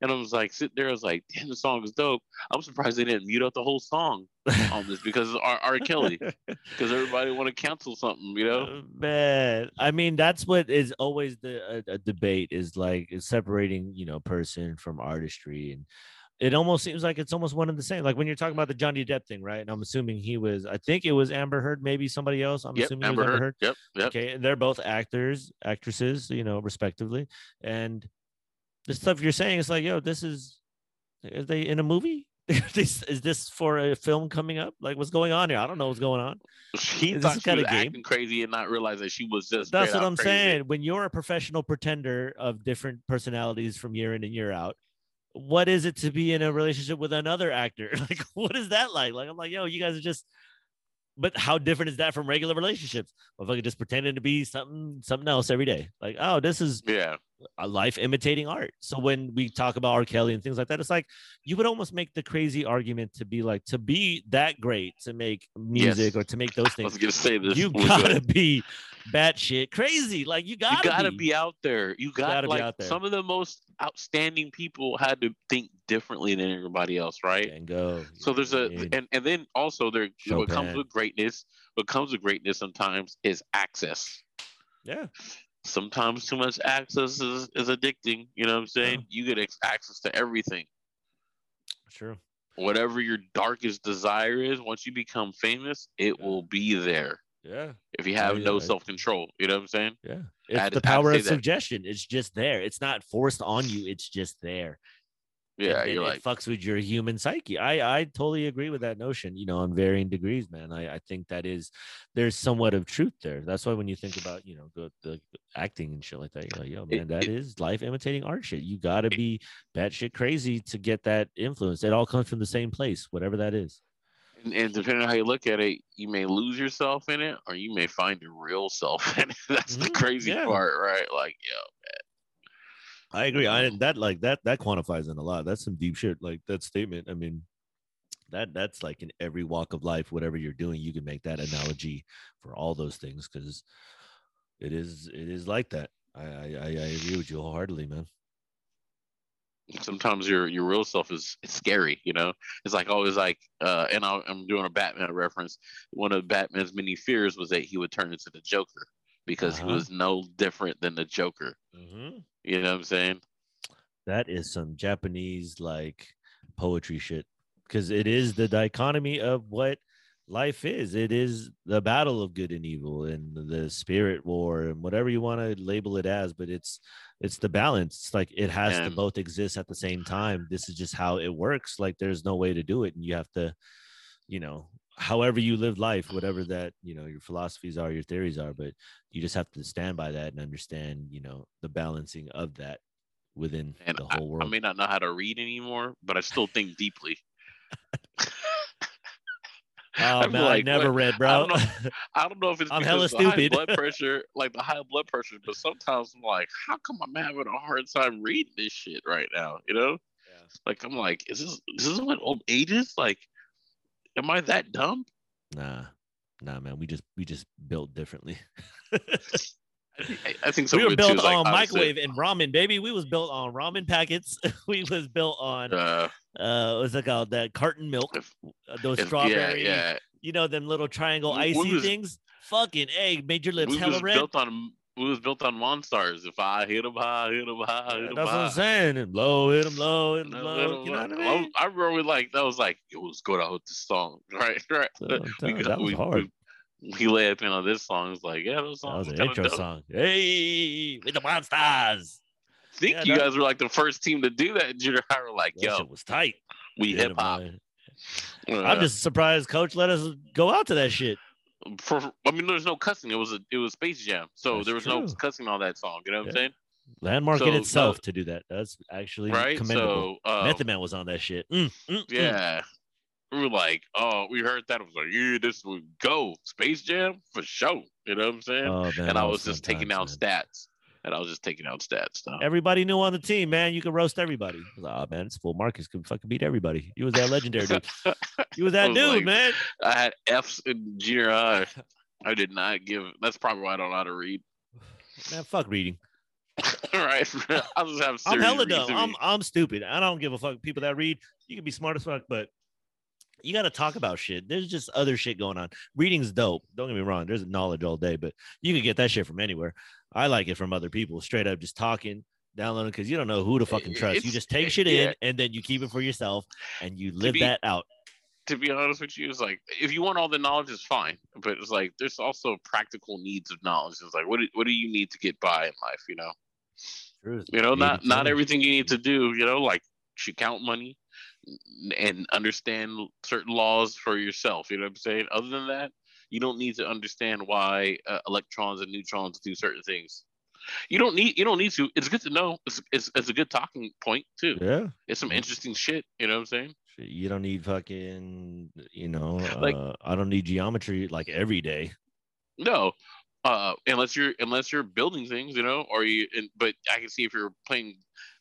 and I was like, sitting there, I was like, damn, the song is dope. I'm surprised they didn't mute out the whole song on this because R. R. Kelly, because everybody want to cancel something, you know? Uh, Man, I mean, that's what is always the a, a debate is like is separating, you know, person from artistry, and it almost seems like it's almost one and the same. Like when you're talking about the Johnny Depp thing, right? And I'm assuming he was, I think it was Amber Heard, maybe somebody else. I'm Yep, assuming Amber Amber Heard. Heard. Yep, yep. Okay, and they're both actors, actresses, you know, respectively. And the stuff you're saying is like, yo, this is, are they in a movie? this, is this for a film coming up? Like, what's going on here? I don't know what's going on. He Is thought this she was game? acting crazy and not realize that she was just. That's what I'm crazy. saying. When you're a professional pretender of different personalities from year in and year out, what is it to be in a relationship with another actor? Like, what is that like? Like, I'm like, yo, you guys are just. But how different is that from regular relationships? Motherfucker just pretending to be something something else every day. Like, oh, this is Yeah, a life imitating art. So when we talk about R. Kelly and things like that, it's like you would almost make the crazy argument to be like to be that great to make music Yes. or to make those I was things. gonna say this. You gotta be batshit crazy. Like you gotta, you gotta be. out there. You got gotta be out there. some of the most outstanding people had to think differently than everybody else, right? and go. So there's a and, and then also there what comes with greatness, what comes with greatness sometimes is access. yeah, Sometimes too much access is, is addicting. You know what I'm saying? You get ex- access to everything. sure. Whatever your darkest desire is, once you become famous, it Yeah. will be there. Yeah, If you oh, have yeah, no I- self control, you know what I'm saying? yeah. It's the power of that. suggestion. It's just there. It's not forced on you. It's just there. Yeah, then you're it like, fucks with your human psyche. I I totally agree with that notion. You know, on varying degrees, man. I I think that is there's somewhat of truth there. That's why when you think about you know the, the acting and shit like that, you're like, yo, It- man, that it- is life imitating art shit. You got to be batshit crazy to get that influence. It all comes from the same place, whatever that is. and, and depending on how you look at it, you may lose yourself in it, or you may find your real self in it. That's the Mhm, crazy yeah. part, right? Like, yo, I agree. I that like that that quantifies in a lot. That's some deep shit. Like that statement. I mean, that that's like in every walk of life, whatever you're doing, you can make that analogy for all those things because it is it is like that. I, I I I agree with you wholeheartedly, man. sometimes your your real self is it's scary you know it's like always like uh and i i'm doing a batman reference one of batman's many fears was that he would turn into the joker because Uh-huh. he was no different than the joker you know what i'm saying That is some Japanese like poetry shit because it is the dichotomy of what life is. It is the battle of good and evil and the spirit war and whatever you want to label it as, but it's it's the balance. It's like it has to both exist at the same time. This is just how it works. Like there's no way to do it, and you have to, you know, however you live life, whatever that you know your philosophies are, your theories are, but you just have to stand by that and understand, you know, the balancing of that within and the I, whole world. I may not know how to read anymore but i still think deeply Oh man, I never what- read, I bro. don't I don't know if it's I'm because hella of high stupid. blood pressure, like the high blood pressure, but sometimes I'm like, how come I'm having a hard time reading this shit right now? You know, like I'm like, is this is this what old age is? Like, am I that dumb? nah, nah, man. We just we just built differently. I think, I- think some we were it too built like on microwave and ramen, baby. We was built on ramen packets. we was built on Uh, uh, what's it called? That carton milk, if- uh, those if- strawberry, yeah, yeah. you know, them little triangle icy was- things. Fucking egg made your lips We hella red. built on we was built on monstars. If I hit 'em high, hit 'em high, hit 'em That's what high. I'm saying. And low, hit them low, hit No, low. You know what I mean? I remember like that was like it was good out with this song, right? Right. So, I'm that was we, hard. We, we laughed in on this song. It's like, yeah, those That songs was an intro dope. song. Hey, with the monsters. I think Yeah, you that- guys were like the first team to do that junior high. We're like, yo, it was tight. we hip hop. I'm just surprised Coach let us go out to that shit. For. I mean, there's no cussing. It was a it was Space Jam, so That's there was no cussing on that song. You know what I'm saying? Landmark in itself no- to do that. That's actually Right. commendable. So um, Method Man was on that shit. Mm, mm, mm. Yeah. We were like, oh, we heard that. I was like, yeah, this would go. Space Jam for sure. You know what I'm saying? Oh, man, and I was just taking out fun times, stats. And I was just taking out stats. Though. Everybody knew on the team, man. You could roast everybody. Was oh man, it's full Marcus could fucking beat everybody. He was that legendary dude. He was that was dude, like- man. I had F's in junior high. I did not give. That's probably why I don't know how to read. Man, fuck reading. All right, I'll just have. I'm hella dumb. I'm I'm stupid. I don't give a fuck. People that read, you can be smart as fuck, but you got to talk about shit. There's just other shit going on. Reading's dope. Don't get me wrong. There's knowledge all day, but you can get that shit from anywhere. I like it from other people, straight up, just talking, downloading, because you don't know who to fucking trust. You just take it- shit in and then you keep it for yourself and you live be- that out. to be honest with you, it's like if you want all the knowledge, it's fine. But it's like there's also practical needs of knowledge. It's like what do, what do you need to get by in life? You know, Truth. you know, not not everything you need to do. You know, like you count money and understand certain laws for yourself. You know what I'm saying? Other than that, you don't need to understand why uh, electrons and neutrons do certain things. You don't need you don't need to. It's good to know. It's it's, it's a good talking point too. Yeah. It's some interesting shit. You know what I'm saying? You don't need fucking, you know, Like- uh, I don't need geometry like every day. No, uh, unless you're unless you're building things, you know, or you. And, but I can see if you're playing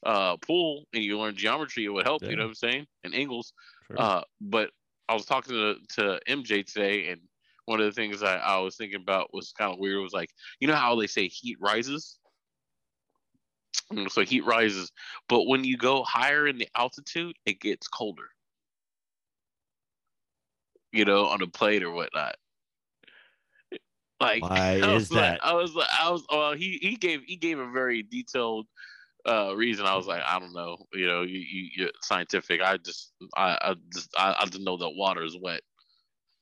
uh, pool and you learn geometry, it would help. You know what I'm saying? And angles. Sure. Uh, but I was talking to to MJ today, and one of the things I, I was thinking about was kind of weird. Was like, you know how they say heat rises. Mm, So heat rises, but when you go higher in the altitude, it gets colder. You know, on a plate or whatnot. Like Why I was is like- that? I was like, I was. Well, he he gave he gave a very detailed uh reason. I was like, I don't know. You know, you you you're scientific. I just I I just I, I just know that water is wet.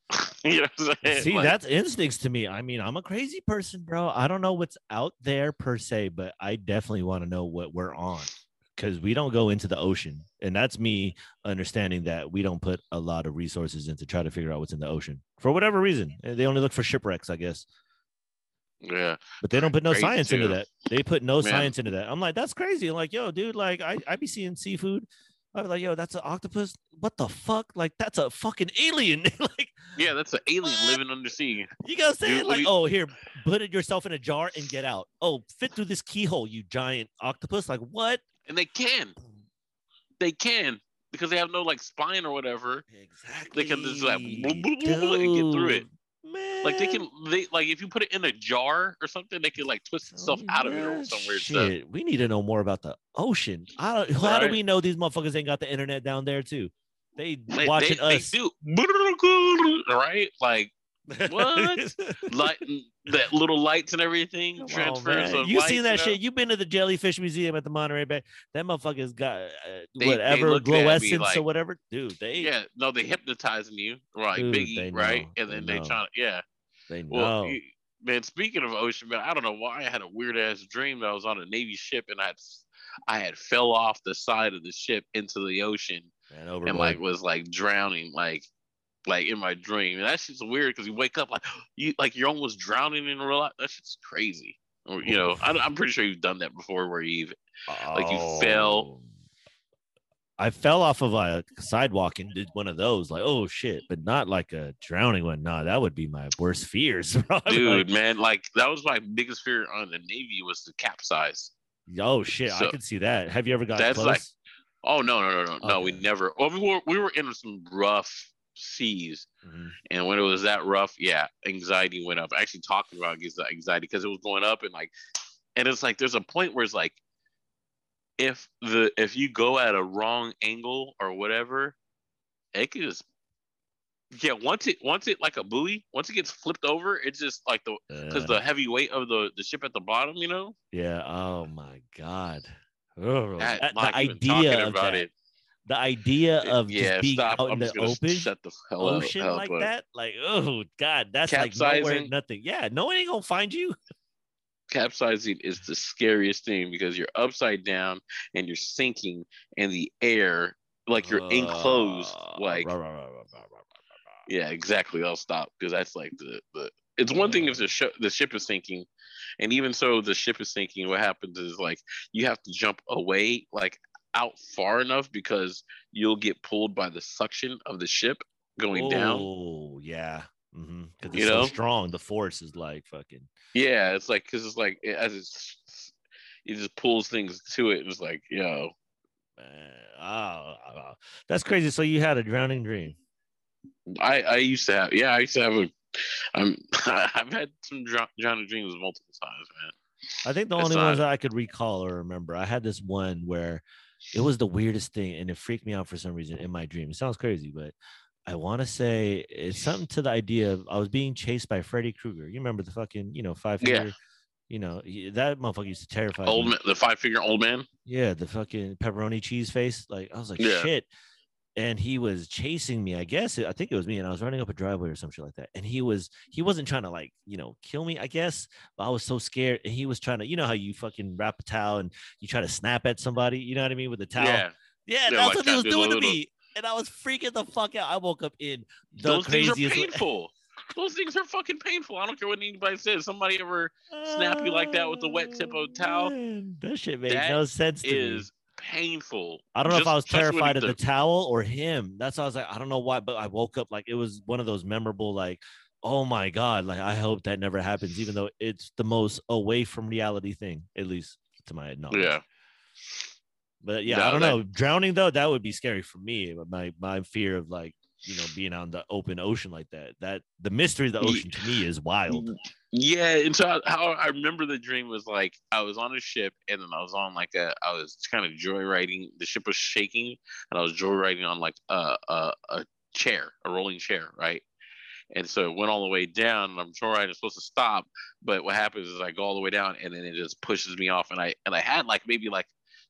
you know what I'm saying? See, Like, that's instincts to me. I mean, I'm a crazy person, bro. I don't know what's out there per se, but I definitely want to know what we're on because we don't go into the ocean. And that's me understanding that we don't put a lot of resources in to try to figure out what's in the ocean for whatever reason. They only look for shipwrecks, I guess, yeah. but they don't put no Crazy, science into that. They put no Man. science into that. I'm like, that's crazy. like, yo, dude, like, I, I be seeing seafood. I'd be like, yo, that's an octopus. What the fuck? Like, that's a fucking alien. like, Yeah, that's an alien living under sea. You gotta say Dude, it like, you- oh, here, put it yourself in a jar and get out. Oh, fit through this keyhole, you giant octopus. Like, what? And they can. They can. Because they have no like spine or whatever. Exactly. They can just like and get through it. Like they can they like if you put it in a jar or something, they can like twist itself out of it or some weird stuff. shit. We need to know more about the ocean. I don't, how do we know these motherfuckers ain't got the internet down there too? They, They, watching they, us. they do. Right? Like What? light that little lights and everything Come transfers You seen that you shit? You've been to the Jellyfish Museum at the Monterey Bay. That motherfucker's got uh, They- they whatever at me like- or whatever. Dude, they Yeah, no, they hypnotizing you, right? Dude, Biggie, right? know, And then they know. try to, yeah. They know. Well, man, speaking of ocean, man, I don't know why I had a weird ass dream that I was on a Navy ship and I had, I had fell off the side of the ship into the ocean Man, and like was like drowning, like, like in my dream. And that shit's weird because you wake up like you like you're almost drowning in real life. That shit's crazy. Or you know, I, I'm pretty sure you've done that before, where you've like you oh. fell. I fell off of a sidewalk and did one of those, like, oh shit, but not like a drowning one. Nah, that would be my worst fears, dude, man, like that was my biggest fear on the Navy was to capsize. like, oh shit, I So- could see that. Have you ever got That's close? like- Oh no, no, no, no, no. We never. Well, we were we were in some rough seas, Mhm. and when it was that rough, yeah, anxiety went up. Actually, talking about anxiety because it was going up, and like, and it's like there's a point where it's like, if the if you go at a wrong angle or whatever, it could just. Yeah, once it once it like a buoy, once it gets flipped over, it's just like the because Uh, the heavy weight of the the ship at the bottom, you know. yeah. Oh my god. Oh, That, that- the idea of that, it, the idea of yeah, just being stop. out I'm in the open shut the hell up- ocean up, like but- that, like, oh god, that's like nowhere, nothing. Yeah, no one ain't gonna find you. capsizing is the scariest thing because you're upside down and you're sinking in the air like you're enclosed Uh, like rah, rah, rah, yeah exactly. I'll stop because that's like the, the it's one thing if the, sh- the ship is sinking and even so the ship is sinking what happens is like you have to jump away like out far enough because you'll get pulled by the suction of the ship going down. Oh Mm-hmm, yeah, because it's You so know? strong. The force is like fucking. yeah it's like because it's like it, as it's it just pulls things to it it's like yo Man, oh, oh, that's crazy. So you had a drowning dream. I I used to have yeah I used to have a I'm I've had some dr- drowning dreams multiple times man I think the only not- ones that I could recall or remember, I had this one where it was the weirdest thing and it freaked me out for some reason in my dream. It sounds crazy, but I want to say it's something to the idea of I was being chased by Freddy Krueger. You remember the fucking, you know, five Yeah. you know, that motherfucker used to terrify Old me. man, the five figure old man. Yeah, the fucking pepperoni cheese face. Like I was like, Yeah. shit. And he was chasing me. I guess I think it was me, and I was running up a driveway or some shit like that. And he was he wasn't trying to like you know kill me. I guess, but I was so scared. And he was trying to you know how you fucking wrap a towel and you try to snap at somebody. You know what I mean with the towel. Yeah, Yeah, Yeah, that's like what he was do a doing to me, and I was freaking the fuck out. I woke up in the those things are painful. Those things are fucking painful. I don't care what anybody says. Somebody ever snap you like that with a wet tip of a oh, towel? Man, That shit made That no sense to me. is painful. I don't know if I was terrified of the towel or him. That's why I was like, I don't know why, but I woke up like it was one of those memorable, like, oh my god, like I hope that never happens, even though it's the most away from reality thing, at least to my knowledge. Yeah, But yeah, No, I don't that- know. Drowning though, that would be scary for me. But my my fear of like you know being on the open ocean like that, that the mystery of the ocean to me is wild. yeah. And so I- how I remember the dream was like I was on a ship and then I was on like a I was kind of joyriding. The ship was shaking and I was joyriding on like a a, a chair, a rolling chair, right? And so it went all the way down, and I'm joyriding. It's supposed to stop, but what happens is I go all the way down, and then it just pushes me off. And I and I had like maybe like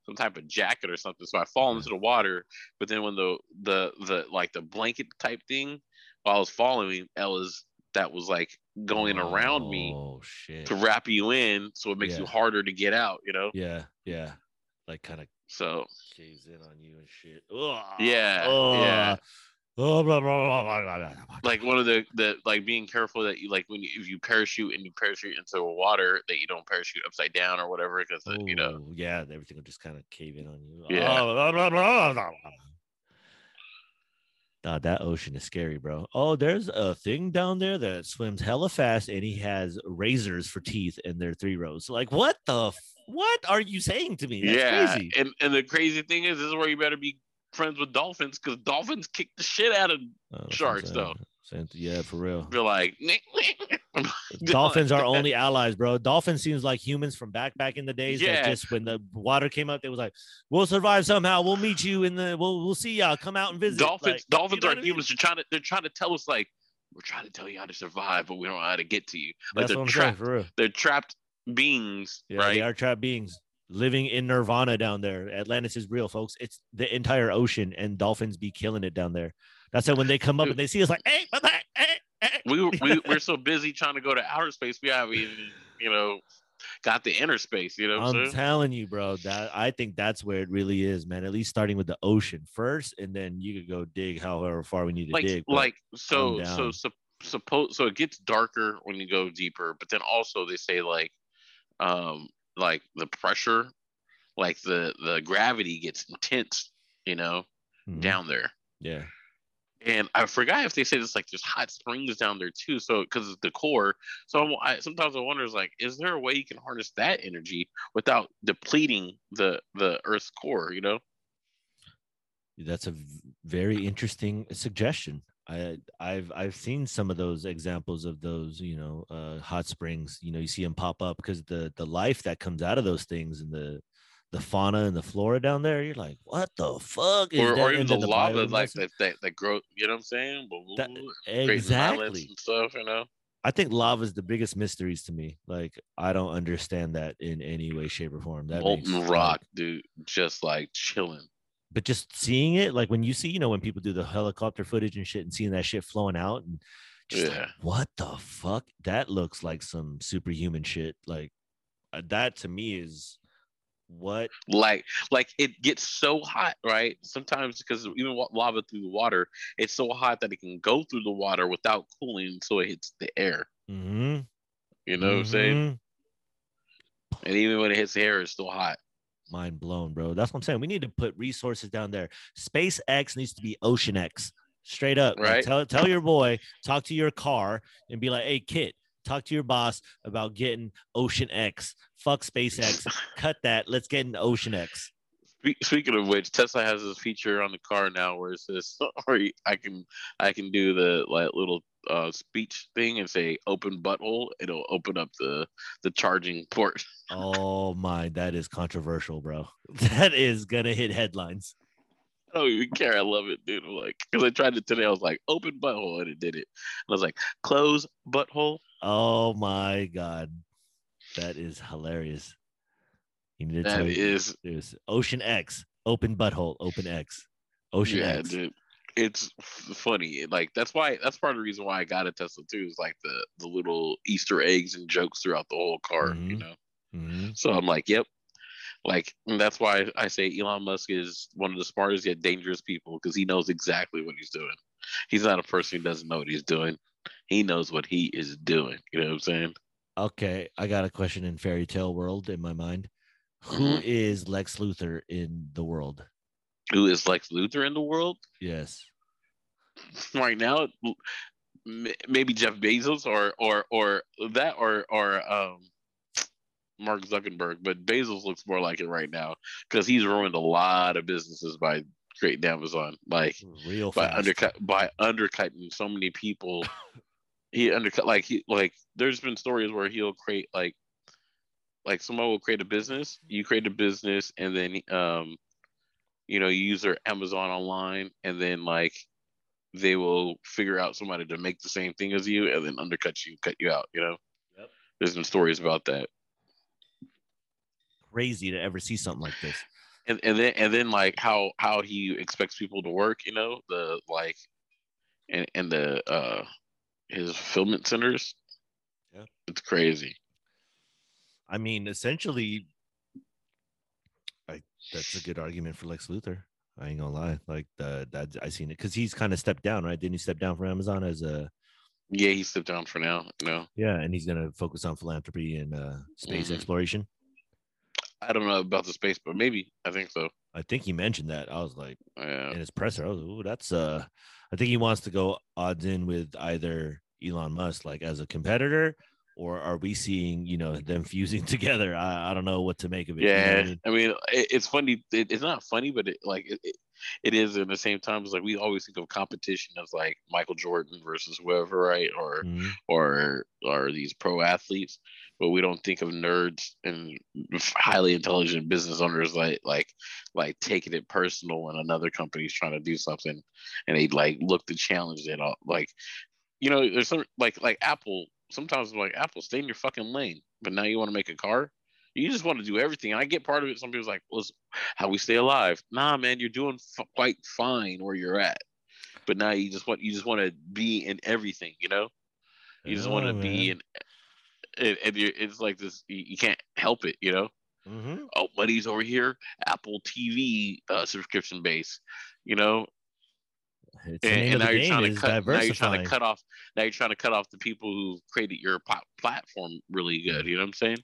some type of jacket or something, so I fall into the water. But then when the the the like the blanket type thing, while I was following, was that was like going around me Oh shit. to wrap you in, so it makes Yeah. you harder to get out. You know, Yeah, yeah. Like kind of so caves in on you and shit. Ugh. Yeah, Ugh. yeah. Blah, blah, blah, blah, blah, blah, blah. like one of the the like being careful that you like when you, if you parachute and you parachute into a water that you don't parachute upside down or whatever because uh, you know yeah, everything will just kind of cave in on you. Yeah. Oh, that ocean is scary, bro. Oh, there's a thing down there that swims hella fast, and he has razors for teeth and their three rows. Like, what the? F- what are you saying to me? That's yeah crazy. and and the crazy thing is this is where you better be friends with dolphins because dolphins kick the shit out of Oh, that's what I'm sharks, though. Saying- Yeah, for real. you're like Dolphins are only allies, bro. Dolphins seems like humans from back back in the days. Yeah. Just when the water came up, they was like, "We'll survive somehow. We'll meet you in the. We'll we'll see y'all. Come out and visit." dolphins Like, you dolphins know are I mean? humans they're trying to they're trying to tell us like we're trying to tell you how to survive but we don't know how to get to you like That's they're saying trapped for real. they're trapped beings Yeah, right they are trapped beings living in nirvana down there. Atlantis is real, folks. It's the entire ocean, and dolphins be killing it down there. That's why when they come up and they see us, like, "Hey, the heck? Hey, hey." we, were- we we're so busy trying to go to outer space we haven't even you know got the inner space you know I'm telling you, bro. That I think that's where it really is, man. At least starting with the ocean first, and then you could go dig however far we need to like dig. like so so so suppose so it gets darker when you go deeper but then also they say like um like the pressure like the the gravity gets intense you know Mhm. down there Yeah. and I forgot if they say it's like there's hot springs down there too. So because it's the core, so I'm, I, sometimes I wonder is like, is there a way you can harness that energy without depleting the the Earth's core? You know? That's a very interesting suggestion. I I've I've seen some of those examples of those, you know, uh, hot springs. You know, you see them pop up because the the life that comes out of those things and the the fauna and the flora down there. You're like, what the fuck is Or, that? or even the then lava like that, that that grow. You know what I'm saying? That- exactly. and stuff. You know? I think lava is the biggest mysteries to me. Like I don't understand that in any way, shape, or form. That makes, Molten like, rock, dude, just like chilling. But just seeing it, like when you see, you know, when people do the helicopter footage and shit, and seeing that shit flowing out, and just like, what the fuck? That looks like some superhuman shit. Like uh, that to me is what like like it gets so hot right sometimes because even lava through the water it's so hot that it can go through the water without cooling so it hits the air Mhm, you know what i'm saying mhm. and even when it hits the air it's still hot mind blown, bro. That's what I'm saying. We need to put resources down there. SpaceX needs to be Ocean X. Straight up. Like, Right. tell tell your boy, talk to your car and be like, hey Kit, talk to your boss about getting Ocean X. Fuck SpaceX. Cut that. Let's get into Ocean X. Spe- Speaking of which, Tesla has this feature on the car now where it says, "Sorry, I can I can do the like little uh, speech thing and say "open butthole." It'll open up the the charging port. Oh my, that is controversial, bro. That is gonna hit headlines. I don't even care. I love it, dude. I'm like, because I tried it today. I was like, "open butthole," and it did it. And I was like, "close butthole." Oh my god, that is hilarious. You need to That tell is there's Ocean X, open butthole, open X, Ocean yeah, X. dude. It's funny. Like that's why that's part of the reason why I got a Tesla too. Is like the the little Easter eggs and jokes throughout the whole car. You Mhm. know. Mhm. So I'm like, yep. Like and that's why I say Elon Musk is one of the smartest yet dangerous people because he knows exactly what he's doing. He's not a person who doesn't know what he's doing. He knows what he is doing. You know what I'm saying? Okay, I got a question in fairy tale world in my mind. Who Mhm. Lex Luthor in the world? Who is Lex Luthor in the world Yes. right now? Maybe Jeff Bezos or or or that or or um Mark Zuckerberg, but Bezos looks more like it right now because he's ruined a lot of businesses by creating Amazon. Like Real by fast. undercut by undercutting so many people. he undercut like he like there's been stories where he'll create like like someone will create a business, you create a business and then um you know, you use their Amazon online and then like they will figure out somebody to make the same thing as you and then undercut you, cut you out, you know? Yep. There's been stories about that. Crazy to ever see something like this. and and then and then like how how he expects people to work you know the like and and the uh his fulfillment centers Yeah. it's crazy I mean, essentially, I that's a good argument for Lex Luthor. I ain't gonna lie. Like the that I seen it because he's kind of stepped down, right? Didn't he step down from Amazon as a yeah he stepped down for now know yeah, and he's gonna focus on philanthropy and uh space Mhm. exploration. i don't know about the space but maybe i think so I think he mentioned that. I was like yeah in his presser, I was ooh, that's uh I think he wants to go odds in with either Elon Musk like as a competitor or are we seeing, you know, them fusing together? I, I don't know what to make of it. you know I yeah mean? i mean it, it's funny it, it's not funny but it like it, it, is in the same time it's like we always think of competition as like michael jordan versus whoever right or Mhm. or or these pro athletes, but we don't think of nerds and highly intelligent business owners like like like taking it personal when another company's trying to do something and they like look to challenge it all like you know there's some like like apple sometimes I'm like apple stay in your fucking lane. But now you want to make a car? You just want to do everything. I get part of it. Some people's like well how we stay alive. Nah man you're doing f- quite fine where you're at. But now you just want you just want to be in everything you know? You just want to be in and, and it's like this you, you can't help it you know? Mhm. oh money's over here apple tv uh, subscription base you know It's and, and now you're trying to cut now you're trying to cut off now you're trying to cut off the people who created your platform really good you know what i'm saying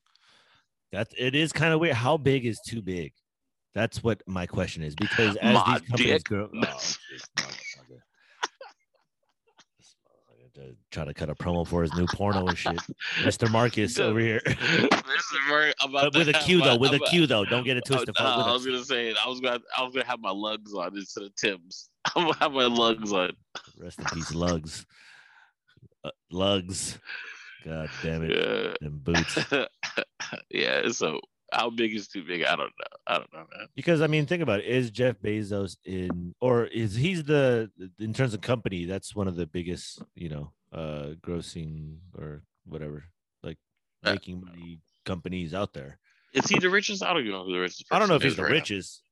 That it is kind of weird. How big is too big? That's what my question is because as My these companies dick. grow, oh, this motherfucker. This motherfucker to try to cut a promo for his new porno and shit. Mr. Marcus over here. is about But with a Q my- though, with a about- Q though. Don't get it Oh, twisted. nah, with I a- was gonna say I was gonna I was gonna have my Lugz on instead of Tim's. I'm gonna have my Lugz on. Rest in peace, Lugz. Uh, Lugz. God damn it. Yeah. Them boots. yeah. So how big is too big? I don't know. I don't know, man. Because I mean, think about it. Is Jeff Bezos in, or is he's the in terms of company? That's one of the biggest, you know, uh, grossing or whatever, like Uh, making money companies out there. Is he the richest? I don't even know who the richest. I don't know if he's the right richest.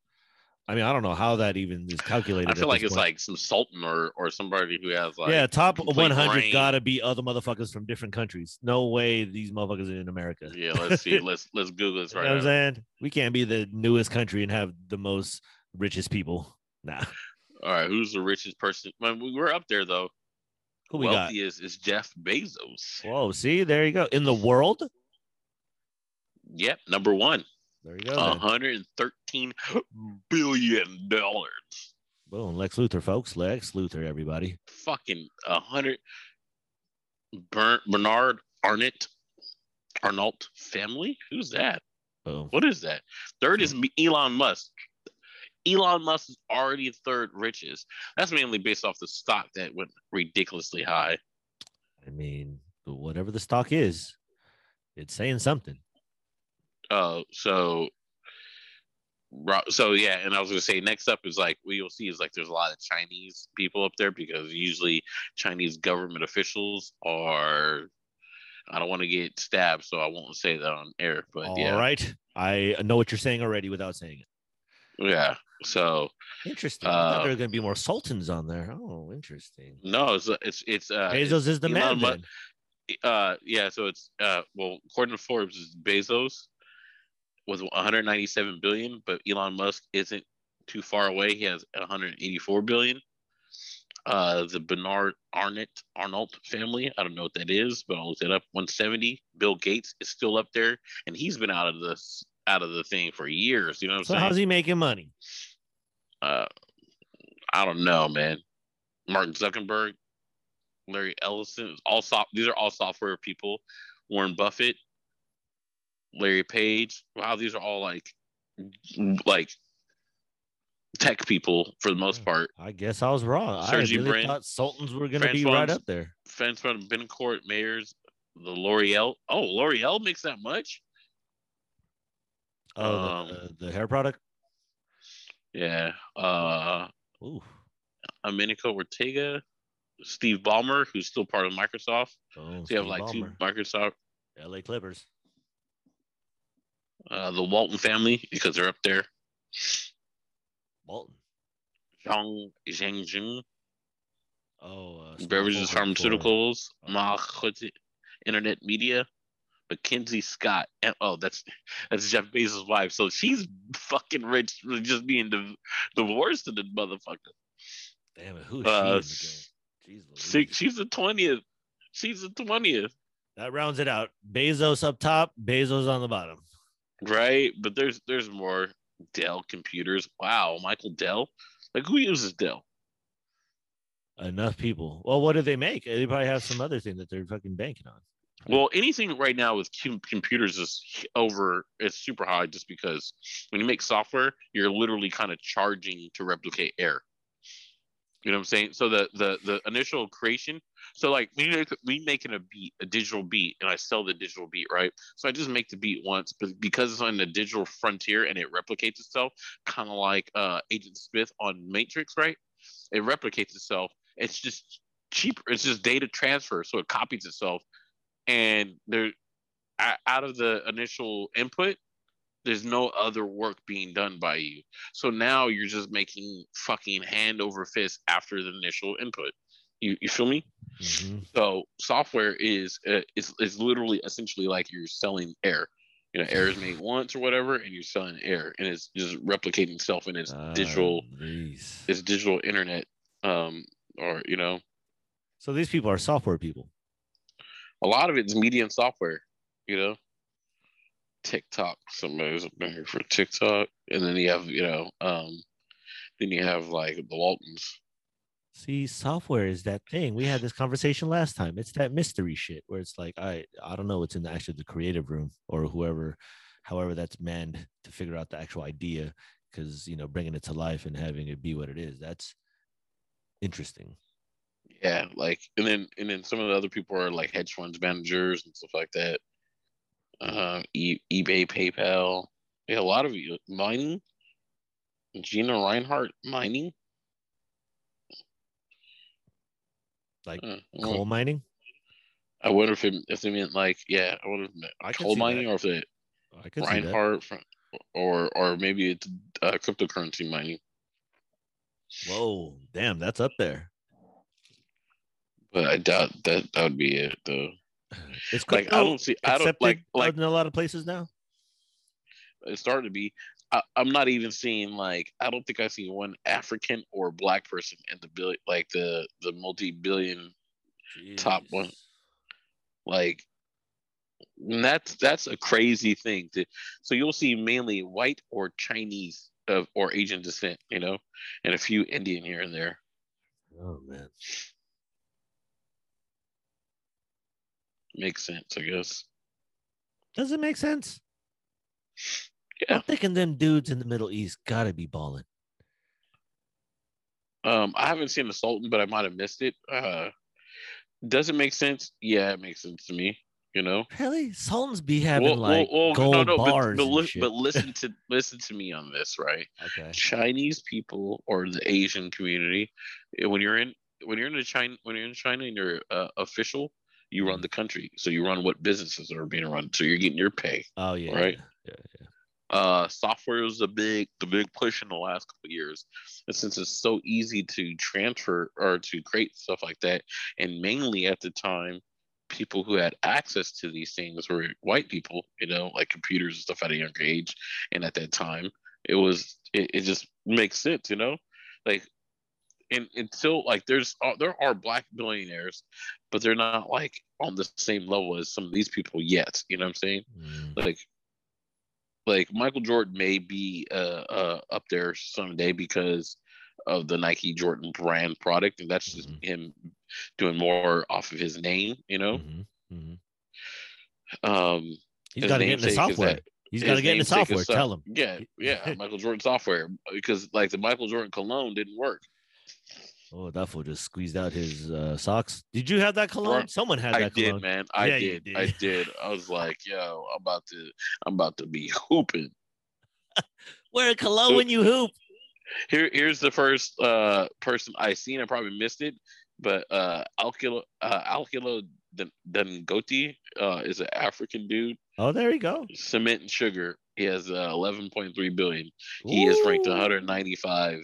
I mean, I don't know how that even is calculated. I feel like it's point. like some sultan or or somebody who has like yeah, top 100 gotta be other motherfuckers from different countries. No way these motherfuckers are in America. Yeah, let's see. let's let's Google this You know right what I'm saying? We can't be the newest country and have the most richest people. Nah. All right, who's the richest person? Man, we were up there though. Who we got? Wealthiest is Jeff Bezos. Whoa, see, there you go. In the world? Yep, number one. There you go. Hundred and thirteen billion dollars. Boom. Lex Luthor, folks. Lex Luthor, everybody. Fucking a hundred. Bernard Arnott, Arnault family. Who's that? What is that? Third is Elon Musk. Elon Musk is already third richest. That's mainly based off the stock that went ridiculously high. I mean, whatever the stock is, it's saying something. Uh, so, so yeah, and I was gonna say next up is like what you'll see is like there's a lot of Chinese people up there because usually Chinese government officials are. I don't want to get stabbed, so I won't say that on air. But All yeah, right, I know what you're saying already without saying it. yeah. So Interesting. I thought Uh, there are going to be more sultans on there. Oh, interesting. no, it's it's it's uh, Bezos is the Elon man. Mu- uh yeah so it's uh well according to forbes it's bezos was 197 billion but elon musk isn't too far away. He has 184 billion. Uh the bernard arnott arnold family i don't know what that is but i'll look it up. 170 bill gates is still up there and he's been out of this out of the thing for years you know what i'm saying? So how's he making money? uh i don't know man. Martin zuckerberg larry ellison all soft these are all software people. Warren buffett larry page wow these are all like like tech people for the most part I guess I was wrong. Sergey I really Brin, thought sultans were going to be right up there. from Bencourt Meyers the l'oreal oh l'oreal makes that much Oh, Um, the, the hair product. yeah uh Ooh. Amenico Ortega, Steve Ballmer, who's still part of Microsoft. Oh, So you have Steve like Ballmer. two Microsoft, LA Clippers. Uh, the Walton family because they're up there. Walton. Zhang Zhangjun, Oh, uh, Beverages, Pharmaceuticals, Mahut Internet Media, Mackenzie Scott. And, oh, that's that's Jeff Bezos' wife. So she's fucking rich, just being div- divorced to the motherfucker. Damn it, who is Uh, she in the game? Jeez She, she's the twentieth. She's the twentieth, That rounds it out. Bezos up top, Bezos on the bottom. Right? But there's there's more. Dell computers. Wow, Michael Dell. Like who uses Dell? Enough people. Well, what do they make? They probably have some other thing that they're fucking banking on. Well, anything right now with computers is over. It's super high just because when you make software, you're literally kind of charging to replicate air. You know what I'm saying? So the the the initial creation. So like we make we making a beat, a digital beat, and I sell the digital beat, right? So I just make the beat once, but because it's on the digital frontier and it replicates itself, kind of like uh Agent Smith on Matrix, right? It replicates itself. It's just cheaper. It's just data transfer, so it copies itself and there out of the initial input there's no other work being done by you so now you're just making fucking hand over fist after the initial input you, you feel me Mhm. so software is uh, is is literally essentially like you're selling air you know air is made once or whatever and you're selling air and it's just replicating itself in its digital Ah, these. its digital internet um or you know So these people are software people. a lot of it's media and software, you know. TikTok, somebody's up there for TikTok, and then you have, you know, um, then you have like the Waltons. See, software is that thing. We had this conversation last time. It's that mystery shit where it's like, I I don't know what's in the actually the creative room or whoever, however that's manned to figure out the actual idea, because you know, bringing it to life and having it be what it is. That's interesting. Yeah, like, and then and then some of the other people are like hedge funds managers and stuff like that. Uh, e- eBay, PayPal, yeah, a lot of you mining. Gina Rinehart mining. Like Uh, coal mining. I wonder if it, if they meant like yeah, I wonder if I coal mining that. or if it I could see. Rinehart from, or or maybe it's uh, cryptocurrency mining. Whoa, damn, that's up there. But I doubt that that would be it though. It's Like I don't see I don't like like in a lot of places now. It's starting to be. I, I'm not even seeing like I don't think I see one African or black person in the bill like the the multi billion Top one. Like and that's that's a crazy thing to so you'll see mainly white or Chinese of or Asian descent, you know, and a few Indian here and there. Oh man. Makes sense, I guess. Does it make sense? Yeah. I'm thinking them dudes in the Middle East gotta be balling. Um, I haven't seen the Sultan, but I might have missed it. Uh, does it make sense? Yeah, it makes sense to me. You know, Really? Sultans be having well, like well, well, gold no, no, but, bars. but, li- but listen to listen to me on this, right? okay. Chinese people or the Asian community, when you're in when you're in the China when you're in China and you're uh, official, you run the country. So you run what businesses are being run. So you're getting your pay. Oh yeah. Right. Yeah. yeah. Uh, software was the big the big push in the last couple of years, and since it's so easy to transfer or to create stuff like that, and mainly at the time, people who had access to these things were white people, you know, like computers and stuff at a younger age, and at that time, it was it, it just makes sense, you know, like. And until like there's uh, there are black billionaires, but they're not like on the same level as some of these people yet. You know what I'm saying? Mm. like like Michael Jordan may be uh, uh up there someday because of the Nike Jordan brand product, and that's just Mhm. him doing more off of his name, you know. Mhm, mhm. Um, He's got to get namesake is software. that- He's got to get namesake software. so- Tell him. yeah, yeah, Michael Jordan software because like the Michael Jordan cologne didn't work. Oh, that fool just squeezed out his uh, socks. Did you have that cologne? Someone had I that did, cologne. man. I Yeah, you did. I did. did. I was like, yo, I'm about to, I'm about to be hooping. Wear a cologne when you hoop. Here, here's the first uh, person I seen. I probably missed it, but uh, Alkilo uh, Alkilo Dangote uh, is an African dude. Oh, there you go. Cement and sugar. He has uh, 11.3 billion. He is ranked 195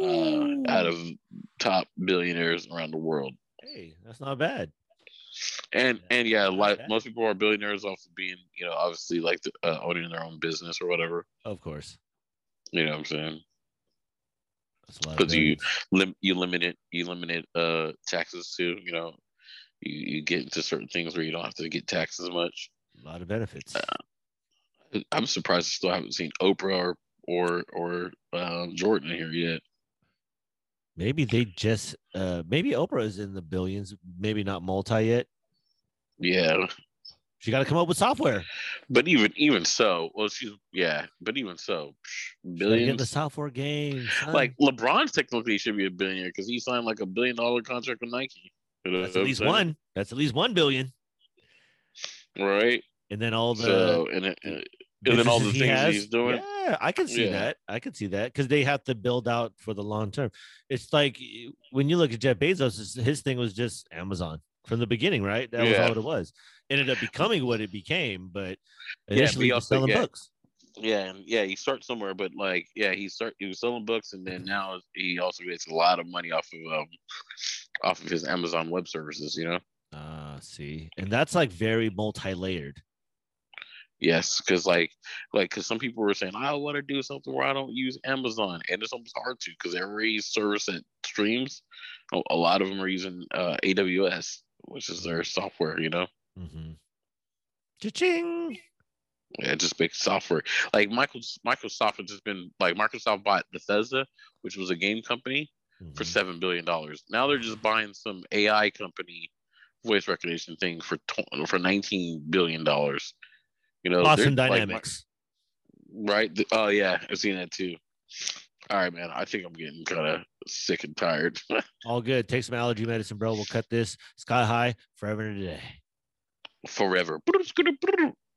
uh, out of top billionaires around the world. Hey, that's not bad. And Yeah, and yeah, like bad. most people are billionaires off of being, you know, obviously like the, uh, owning their own business or whatever. Of course. You know what I'm saying? That's a lot. of 'Cause you- billions. lim- you limit it you limit it uh taxes too you know you, you get into certain things where you don't have to get taxed as much a lot of benefits. i'm surprised i still haven't seen oprah or or or um, jordan here yet Maybe they just uh maybe Oprah is in the billions, maybe not multi yet. yeah She got to come up with software. but even even so well she's yeah but even so psh, She gotta Get in the software game. son. like lebron technically should be a billionaire because he signed like a billion dollar contract with nike You know that's at least saying? one. That's at least one billion. right And then all the so and, it, and then all the businesses he things has, he's doing Yeah, I can see Yeah. that. I can see that because they have to build out for the long term. It's like when you look at Jeff Bezos, his- his thing was just Amazon from the beginning, right? That was all it was. Ended up becoming what it became, but but initially he also- selling yeah. books. Yeah, and yeah, he starts somewhere, but like, yeah, he start he was selling books, and then now he also gets a lot of money off of um off of his Amazon Web Services. You know, Ah, see, and that's like very multi-layered. Yes, because like like because some people were saying I want to do something where I don't use Amazon, and it's almost hard to because every service that streams, a, lot of them are using uh, AWS, which is their software. You know, Mm-hmm. Cha-ching! yeah, just big software. Like Michael Microsoft has just been like Microsoft bought Bethesda, which was a game company. for Mhm. seven billion dollars. Now they're just buying some AI company voice recognition thing for for nineteen billion dollars. You know, Boston they're, like, Dynamics. right? Oh yeah, I've seen that too. All right, man. I think I'm getting kind of sick and tired. all good. Take some allergy medicine, bro. We'll cut this sky high forever and a day. Forever.